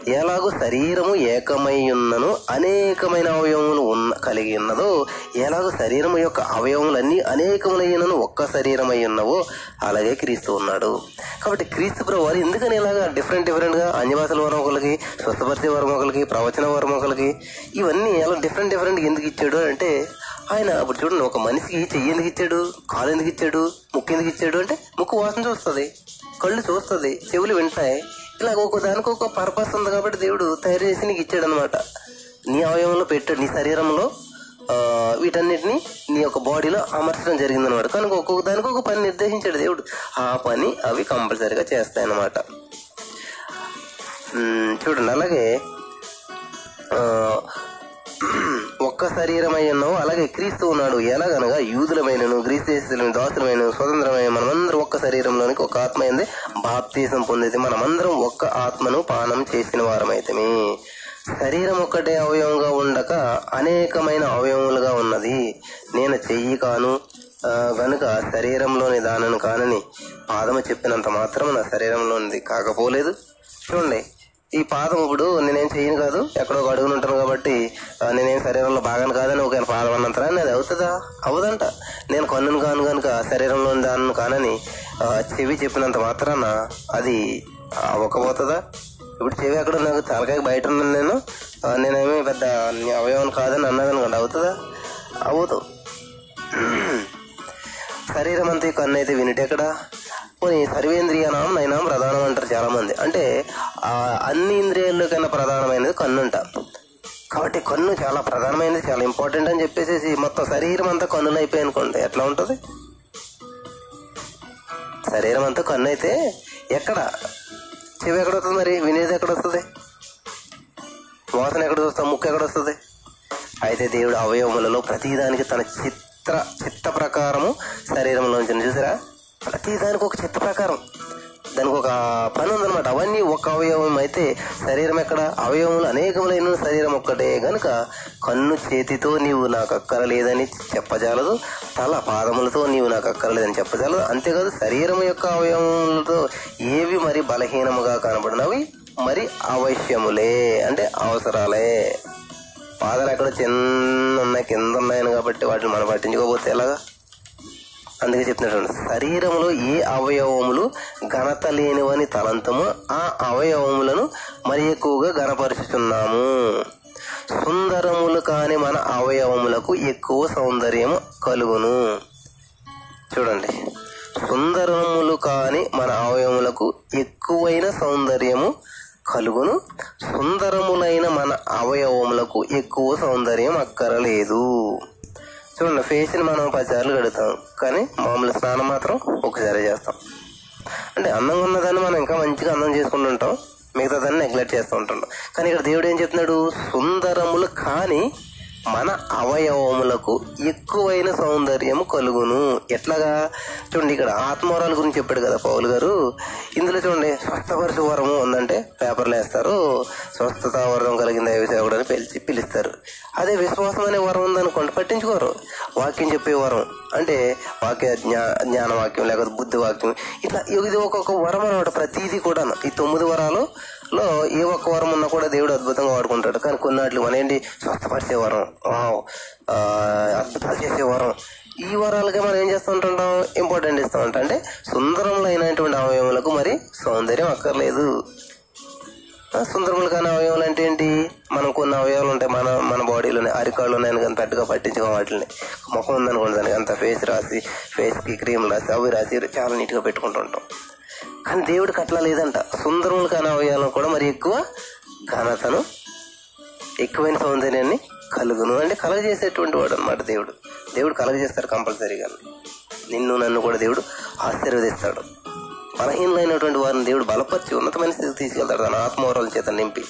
ఎలాగో శరీరము ఏకమై ఉన్నను అనేకమైన అవయవములు ఉన్న కలిగి ఉన్నదో ఎలాగో శరీరము యొక్క అవయవములన్నీ అనేకములైనను ఒక్క శరీరమై ఉన్నవో అలాగే క్రీస్తు ఉన్నాడు. కాబట్టి క్రీస్తు ప్రభు వారు ఎందుకని ఇలాగా డిఫరెంట్ డిఫరెంట్గా గా వరం ఒకరికి స్వస్థపరిచే వరం ఒకరికి ప్రవచన వరం ఒకరికి ఇవన్నీ ఎలా డిఫరెంట్ డిఫరెంట్ ఎందుకు ఇచ్చాడు అంటే ఆయన అప్పుడు చూడండి ఒక మనిషికి చెయ్యి ఎందుకు ఇచ్చాడు కాలు ఎందుకు ఇచ్చాడు ముక్కు ఎందుకు ఇచ్చాడు అంటే ముక్కు వాసన చూస్తుంది కళ్ళు చూస్తుంది చెవులు వింటాయి. ఇలా ఒక దానికి ఒక పర్పస్ ఉంది కాబట్టి దేవుడు తయారు చేసి నీకు ఇచ్చాడు అనమాట నీ అవయవంలో పెట్టాడు నీ శరీరంలో వీటన్నిటిని నీ యొక్క బాడీలో అమర్చడం జరిగింది అనమాట కనుక ఒక్కొక్క దానికి ఒక పని నిర్దేశించాడు దేవుడు. ఆ పని అవి కంపల్సరీగా చేస్తాయి అన్నమాట చూడండి అలాగే ఆ, ఒక్క శరీరమై ఉన్నావు అలాగే క్రీస్తు ఉన్నాడు. ఎలాగనగా యూదులమైనను గ్రీస్తు దాసులమైన స్వతంత్రమైన మనమందరం ఒక్క శరీరంలోనికి ఒక ఆత్మ అయింది బాప్తీసం పొందేది. మనమందరం ఒక్క ఆత్మను పానం చేసిన వారమైతమే. శరీరం ఒక్కటే అవయవంగా ఉండక అనేకమైన అవయవములుగా ఉన్నది. నేను చెయ్యి కాను కనుక శరీరంలోని దానను కానని పాదము చెప్పినంత మాత్రం నా శరీరంలోనిది కాకపోలేదు. చూడండి ఈ పాదం ఇప్పుడు నేనేం చేయను కాదు ఎక్కడో ఒక అడుగును ఉంటాను కాబట్టి నేనేం శరీరంలో భాగాన్ని కాదని ఒక పాదం అన్నంతరా అది అవుతుందా? అవదంట నేను కన్నును కాను కనుక శరీరంలో దానిని కానని చెవి చెప్పినంత మాత్రాన అది అవ్వకపోతుందా? ఇప్పుడు చెవి ఎక్కడ నాకు తలకాయ బయట ఉన్నాను నేను. నేనేమి పెద్ద అవయవం కాదని అన్నది అనుకోండి అవుతుందా? అవ్వదు. శరీరం అంతా ఈ కన్ను అయితే వినిటెక్కడా సర్వేంద్రియానం నయనాం ప్రధానం అంటారు చాలా మంది అంటే అన్ని ఇంద్రియాల్లో కన్నా ప్రధానమైనది కన్ను అంట కాబట్టి కన్ను చాలా ప్రధానమైనది చాలా ఇంపార్టెంట్ అని చెప్పేసి మొత్తం శరీరం అంతా కన్నులు అయిపోయి అనుకోండి. ఎట్లా ఉంటుంది? శరీరం అంతా కన్ను అయితే ఎక్కడ? చెవి ఎక్కడ వస్తుంది మరి? వినేది ఎక్కడ వస్తుంది వాసన ఎక్కడ చూస్తాం ముక్కు ఎక్కడ వస్తుంది అయితే దేవుడు అవయవములలో ప్రతిదానికి తన చిత్ర చిత్త ప్రకారము శరీరంలో నుంచి ప్రతి ప్రతిదానికి ఒక చిత్త ప్రకారం. దానికి ఒక పని ఉందన్నమాట అవన్నీ ఒక అవయవం అయితే శరీరం ఎక్కడ? అవయవములు అనేకములైన శరీరం ఒక్కటే గనుక కన్ను చేతితో నీవు నాకు అక్కరలేదని చెప్పజాలదు తల పాదములతో నీవు నాకు అక్కరలేదని చెప్పజాలదు. అంతేకాదు శరీరం యొక్క అవయవములతో ఏవి మరి బలహీనముగా కనబడినవి? మరి అవశ్యములే అంటే అవసరాలే. పాదాలు ఎక్కడ చిన్న ఉన్నాయి కింద ఉన్నాయని కాబట్టి వాటిని మనం పట్టించుకోకపోతే ఎలాగా? అందుకే చెప్తున్నాడు శరీరంలో ఏ అవయవములు ఘనత లేనివని తలంతము ఆ అవయవములను మరి ఎక్కువగా ఘనపరుచుతున్నాము సుందరములు కాని మన అవయవములకు ఎక్కువ సౌందర్యము కలుగును. చూడండి. సుందరములు కాని మన అవయవములకు ఎక్కువైన సౌందర్యము కలుగును. సుందరములైన మన అవయవములకు ఎక్కువ సౌందర్యం అక్కరలేదు. చూడండి ఫేస్ని మనం పదిసార్లు కడుగుతాం. కానీ మామూలు స్నానం మాత్రం ఒకసారి చేస్తాం. అంటే అందంగా ఉన్నదాన్ని మనం ఇంకా మంచిగా అందం చేసుకుంటుంటాం మిగతా దాన్ని నెగ్లెక్ట్ చేస్తూ ఉంటుంటాం కానీ ఇక్కడ దేవుడు ఏం చెప్తున్నాడు? సుందరములు కానీ మన అవయవములకు ఎక్కువైన సౌందర్యము కలుగును. ఎట్లాగా? చూడండి ఇక్కడ ఆత్మవరాల గురించి చెప్పాడు కదా పౌలు గారు. ఇందులో చూడండి స్వస్థపరచు వరము ఉందంటే పేపర్లు వేస్తారు. స్వస్థత వరం కలిగింది సేవకుడు అని పిలిచి పిలుస్తారు. అదే విశ్వాసం అనే వరం ఉందనుకోండి పట్టించుకోరు. వాక్యం చెప్పే వరం అంటే వాక్య జ్ఞా జ్ఞాన వాక్యం లేకపోతే బుద్ధి వాక్యం ఇట్లా ఇది ఒక్కొక్క వరం అనమాట ప్రతిదీ కూడా ఈ తొమ్మిది వరాలు లో ఏ ఒక్క వరం ఉన్నా కూడా దేవుడు అద్భుతంగా వాడుకుంటాడు. కానీ కొన్నాట్లు మన ఏంటి స్వస్థపరిచే వరం. ఆ, అద్భుతాలు చేసే వరం. ఈ వరాలకే మనం ఏం చేస్తూ ఉంటుంటాం ఇంపార్టెంట్ ఇస్తూ ఉంటాం. అంటే సుందరములైనటువంటి అవయవములకు మరి సౌందర్యం అక్కర్లేదు. సుందరములు కాని అవయవాలు అంటే ఏంటి? మనం కొన్ని అవయవాలు ఉంటాయి. మన మన బాడీలోనే అరికాళ్ళు ఉన్నాయని కానీ పెద్దగా పట్టించుకో వాటిని. ముఖం ఉందనుకోండి దానికి అంత ఫేస్ రాసి ఫేస్కి క్రీమ్ రాసి అవి రాసి చాలా నీట్గా పెట్టుకుంటుంటాం కానీ దేవుడికి అట్లా లేదంట. సుందరములు కాని అవయవాలను కూడా మరి ఎక్కువ ఘనతను ఎక్కువైన సౌందర్యాన్ని కలుగును. అంటే కలగజేసేటువంటి వాడు అనమాట దేవుడు. దేవుడు కలగజేస్తాడు కంపల్సరీగా. నిన్ను నన్ను కూడా దేవుడు ఆశీర్వదిస్తాడు. బలహీనమైనటువంటి వారిని దేవుడు బలపరిచి ఉన్నతమైన స్థితికి తీసుకెళ్తాడు. తన ఆత్మవరాల చేత నింపి.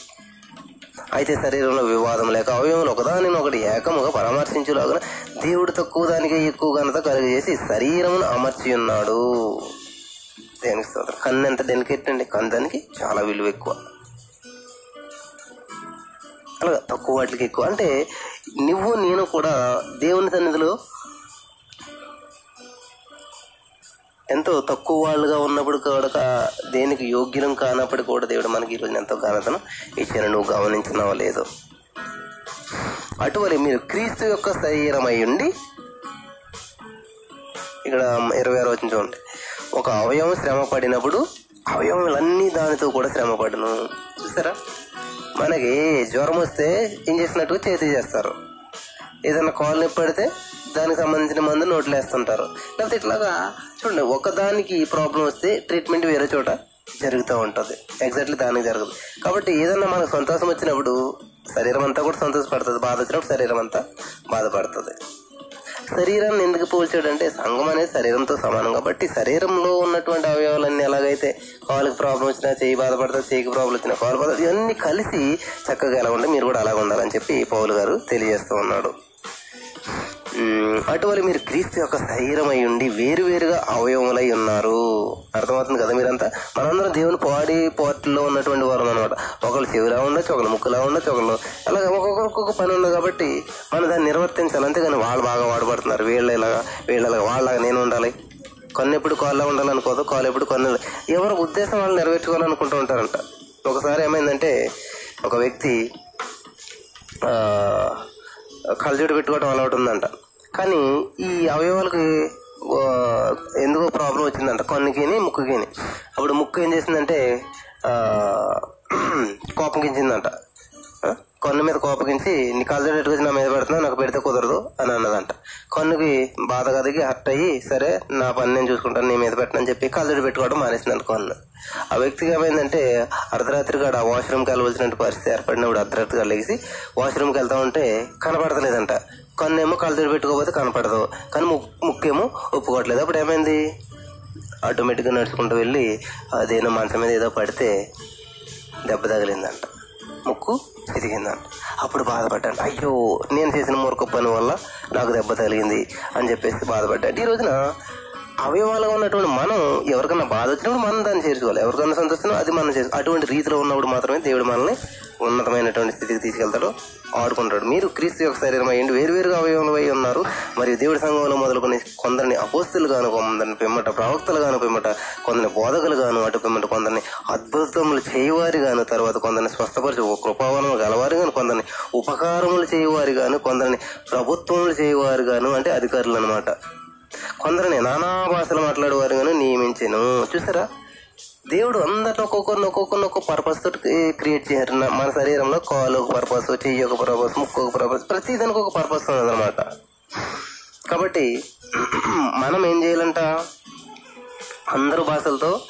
అయితే శరీరంలో వివాదం లేక అవయవములు ఒకదానిని ఒకటి ఏకముగా పరామర్శించులాగా దేవుడు తక్కువ దానికే ఎక్కువ ఘనత కలుగజేసి శరీరమును అమర్చి ఉన్నాడు దేనికి స్తోత్రం? కన్ను ఎంత డెలికేట్ అండి? కన్ను దానికి చాలా విలువ ఎక్కువ. అలాగా తక్కువ వాటికి ఎక్కువ. అంటే నువ్వు నేను కూడా దేవుని సన్నిధిలో ఎంతో తక్కువ వాళ్ళుగా ఉన్నప్పుడు కూడా దేనికి యోగ్యం కానప్పుడు కూడా దేవుడు మనకి ఈరోజు ఎంతో ఘనతను ఇచ్చిన నువ్వు గమనించినావో లేదో. అటువంటి మీరు క్రీస్తు యొక్క శరీరమై ఉండి ఇక్కడ ఇరవై ఆరు వచ్చిన చూడండి. ఒక అవయవం శ్రమ పడినప్పుడు అవయవములన్నీ దానితో కూడా శ్రమ పడను చూసారా? మనకి జ్వరం వస్తే ఇంజక్షన్ చేతి చేస్తారు. ఏదైనా కాలు నొప్పి పడితే దానికి సంబంధించిన మందు నోట్లు వేస్తుంటారు. లేకపోతే ఇట్లాగా చూడండి ఒకదానికి ప్రాబ్లం వస్తే ట్రీట్మెంట్ వేరే చోట జరుగుతూ ఉంటుంది. ఎగ్జాక్ట్లీ దానికి జరగదు. కాబట్టి ఏదన్నా మనకు సంతోషం వచ్చినప్పుడు శరీరం అంతా కూడా సంతోషపడుతుంది బాధ వచ్చినప్పుడు శరీరం అంతా బాధపడుతుంది. శరీరాన్ని ఎందుకు పోల్చాడంటే సంఘం అనేది శరీరంతో సమానం కాబట్టి శరీరంలో ఉన్నటువంటి అవయవాలన్నీ ఎలాగైతే కాలుకి ప్రాబ్లం వచ్చినా చేయి బాధపడతా చేయికి ప్రాబ్లం వచ్చినా కాలు బాధ ఇవన్నీ కలిసి చక్కగా ఎలా ఉంటే మీరు కూడా అలాగ ఉండాలని చెప్పి పౌలు గారు తెలియజేస్తూ ఉన్నాడు. అటువంటి మీరు క్రీస్తు యొక్క శరీరమై ఉండి వేరువేరుగా అవయవములై ఉన్నారు. అర్థమవుతుంది కదా మీరంతా? మనందరం దేవుని పాడి పోర్ట్లో ఉన్నటువంటి వారు అనమాట ఒకళ్ళు చెవిలా ఉండొచ్చు ఒకళ్ళు ముక్కులా ఉండొచ్చు ఒకళ్ళు అలాగే ఒక్కొక్కరికి ఒక్కొక్క పని ఉంది కాబట్టి మనం దాన్ని నిర్వర్తించాలి. అంతేగాని వాళ్ళు బాగా వాడబడుతున్నారు వీళ్ళు ఇలాగా వీళ్ళ వాళ్ళలాగా నేను ఉండాలి. కన్ను ఎప్పుడు కాళ్ళ ఉండాలనుకోదు కాలు ఎప్పుడు కన్ను ఎవరి ఉద్దేశం వాళ్ళు నెరవేర్చుకోవాలనుకుంటూ ఉంటారంట. ఒకసారి ఏమైందంటే ఒక వ్యక్తి కళ్ళజోడు పెట్టుకోవడం అలవాటు ఉందంట. కానీ ఈ అవయవాలకి ఎందుకో ప్రాబ్లం వచ్చిందంట. కన్నుకిని ముక్కుకిని. అప్పుడు ముక్కు ఏం చేసిందంటే కోపగించిందంట. ఆ, కన్ను మీద కోపగించి నీ కళ్ళజోడు పెట్టుకొచ్చి నా మీద పెడుతున్నా నాకు పెడితే కుదరదు అని అన్నదంట. కన్నుకి బాధ కదిగి హర్ట్ అయ్యి సరే నా పని నేను చూసుకుంటాను నీ మీద పెట్టనని చెప్పి కళ్ళజోడు పెట్టుకోవడం మానేసిందంట కన్ను. ఆ వ్యక్తికి ఏమైందంటే అర్ధరాత్రి ఆ వాష్రూమ్కి వెళ్ళవలసినటువంటి పరిస్థితి ఏర్పడినప్పుడు అర్ధరాత్రిగా లేచి వాష్రూమ్కి వెళ్తా ఉంటే కనపడతలేదంట. కన్నేమో ఏమో పెట్టుకోకపోతే కనపడదు. కానీ ముక్కు ముక్కేమో ఒప్పుకోవట్లేదు. అప్పుడు ఏమైంది? ఆటోమేటిక్గా నడుచుకుంటూ వెళ్ళి అదేనో మంచం మీద ఏదో పడితే దెబ్బ తగిలిందంట. ముక్కు ఎదిగిందంట అప్పుడు బాధపడ్డాను. అయ్యో నేను చేసిన మూర్ఖ పని వల్ల నాకు దెబ్బ తగిలింది అని చెప్పేసి బాధపడ్డాడు ఈ రోజున అవయవాలుగా ఉన్నటువంటి మనం ఎవరికన్నా బాధ వచ్చినప్పుడు మనం దాన్ని చేర్చుకోవాలి ఎవరికన్నా సంతోషం అది మనం చేసుకోవాలి అటువంటి రీతిలో ఉన్నప్పుడు మాత్రమే దేవుడు మనల్ని ఉన్నతమైనటువంటి స్థితికి తీసుకెళ్తాడు ఆడుకుంటాడు. మీరు క్రీస్తు యొక్క శరీరం అయ్యండి. వేరువేరుగా అవయవాలు అయి ఉన్నారు. మరియు దేవుడి సంఘంలో మొదలుకొని కొందరిని అపోస్తులు గాను కొందరిని పిమ్మట ప్రవక్తలు గాను పిమ్మట కొందరిని బోధకులు గాను అటు పిమ్మట కొందరిని అద్భుతములు చేయవారి గాను తర్వాత కొందరిని స్వస్థపరిచి కృపావనములు గలవారు గాను కొందరిని ఉపకారములు చేయవారు గాను కొందరిని ప్రభుత్వములు చేయవారు గాను అంటే అధికారులు అనమాట కొందరిని నానా భాషలు మాట్లాడేవారు కానీ నియమించాను. చూసారా? దేవుడు అందరిని ఒక్కొక్కరిని ఒక్కొక్కరిని ఒక్కొక్క పర్పస్ తోటి క్రియేట్ చేశారు మన శరీరంలో కాలు ఒక పర్పస్ చెయ్యి ఒక పర్పస్ ముక్కు ఒక పర్పస్ ప్రతి దానికి ఒక పర్పస్ ఉన్నదన్నమాట. కాబట్టి మనం ఏం చేయాలంట? అందరు భాషలతో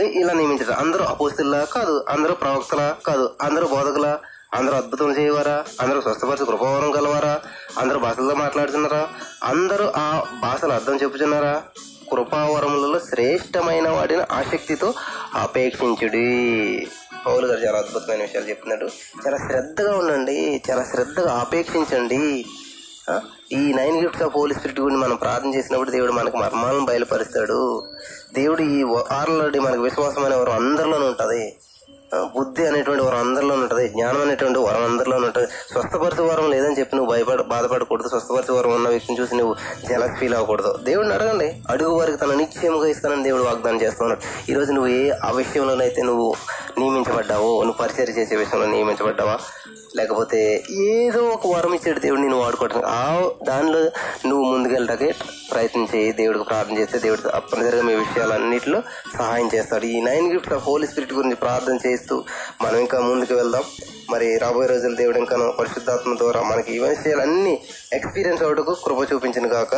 ఇలా నియమించారు అందరూ అపోస్తుల్లా కాదు అందరూ ప్రవక్తలా కాదు అందరూ బోధకులా అందరూ అద్భుతం చేయవారా అందరూ స్వస్థపరిచి కృపవరం కలవారా? అందరూ భాషలతో మాట్లాడుతున్నారా? అందరూ ఆ భాషలు అర్థం చెప్పుచున్నారా? కృపావరములలో శ్రేష్టమైన వాటిని ఆసక్తితో అపేక్షించుడి. పౌలు గారు చాలా అద్భుతమైన విషయాలు చెప్తున్నాడు చాలా శ్రద్ధగా ఉండండి. చాలా శ్రద్ధగా ఆపేక్షించండి ఈ nine gifts of holy spirit గురించి మనం ప్రార్థన చేసినప్పుడు దేవుడు మనకు మర్మాలను బయలుపరుస్తాడు. దేవుడు ఈ ఆల్రెడీ మనకు విశ్వాసం అనే అందరిలోనూ ఉంటుంది. బుద్ధి అనేటువంటి వరం అందరిలో ఉంటది జ్ఞానం అనేటువంటి వరం అందరిలో ఉంటది. స్వస్థపరిచే వరం లేదని చెప్పి నువ్వు భయపడ బాధపడకూడదు. స్వస్థపరిచే వరం ఉన్న వ్యక్తిని చూసి నువ్వు జలక్ ఫీల్ అవ్వకూడదు. దేవుడిని అడగండి. అడుగు వారికి తన నిశ్చయముగా ఇస్తానని దేవుడు వాగ్దానం చేస్తున్నాడు. ఈ రోజు నువ్వు ఏ ఆ విషయంలోనైతే నువ్వు నియమించబడ్డావో నువ్వు పరిచయం చేసే విషయంలో నియమించబడ్డావా? లేకపోతే ఏదో ఒక వరం ఇచ్చాడు దేవుడు నేను వాడుకోవటం. ఆ దానిలో నువ్వు ముందుకెళ్ళటానికి ప్రయత్నం చేయి. దేవుడికి ప్రార్థన చేస్తే దేవుడు తప్పనిసరిగా మీ విషయాలన్నింటిలో సహాయం చేస్తాడు. ఈ nine gifts of holy spirit గురించి ప్రార్థన చేసి చేస్తూ మనం ఇంకా ముందుకు వెళ్దాం. మరి రాబోయే రోజులు దేవుడు ఇంకా పరిశుద్ధాత్మ ద్వారా మనకి ఈ విషయాలన్నీ ఎక్స్పీరియన్స్ అవటకు కృప చూపించిన కాక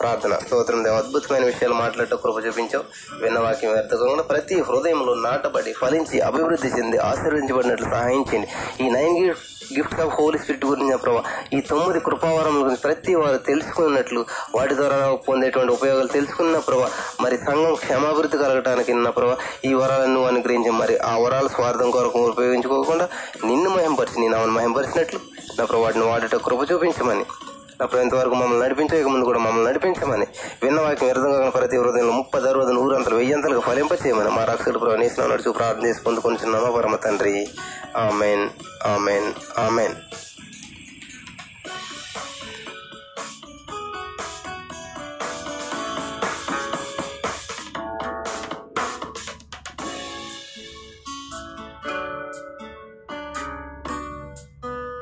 ప్రార్థన. స్తోత్రం దేవ అద్భుతమైన విషయాలు మాట్లాడటం కృప చూపించావు. విన్న వాక్యం వ్యర్థంగా ప్రతి హృదయంలో నాటబడి ఫలించి అభివృద్ధి చెంది ఆశీర్వదించబడినట్లు సహాయం చేయండి. ఈ nine gift of holy spirit గురించి నా ఈ తొమ్మిది కృపావరం గురించి ప్రతి వారు తెలుసుకున్నట్లు వాటి ద్వారా పొందేటువంటి ఉపయోగాలు తెలుసుకున్న ప్రభా. మరి సంఘం క్షమాభివృద్ధి కలగటానికి నా ప్రభా ఈ వరాలను నువ్వు అనుగ్రహించి మరి ఆ వరాల స్వార్థం కొరకు ఉపయోగించుకోకుండా నిన్ను మహింపరిచి నేను ఆమెను మహింపరిచినట్లు నా ప్రభావ వాటిని వాడట కృప చూపించమని. అప్పుడు ఇంతవరకు మమ్మల్ని నడిపించక ముందు కూడా మమ్మల్ని నడిపించమని విన్న వాక్యం వ్యర్థంగా ప్రతి హృదయంలో ముప్పై అరవై నూరంతలు వెయ్యంతలుగా ఫలింపచేయమని మా రక్షకుడు ప్రవేశం నడుచు ప్రార్థన చేసి పొందుకొని పరమ తండ్రి. Amen amen amen.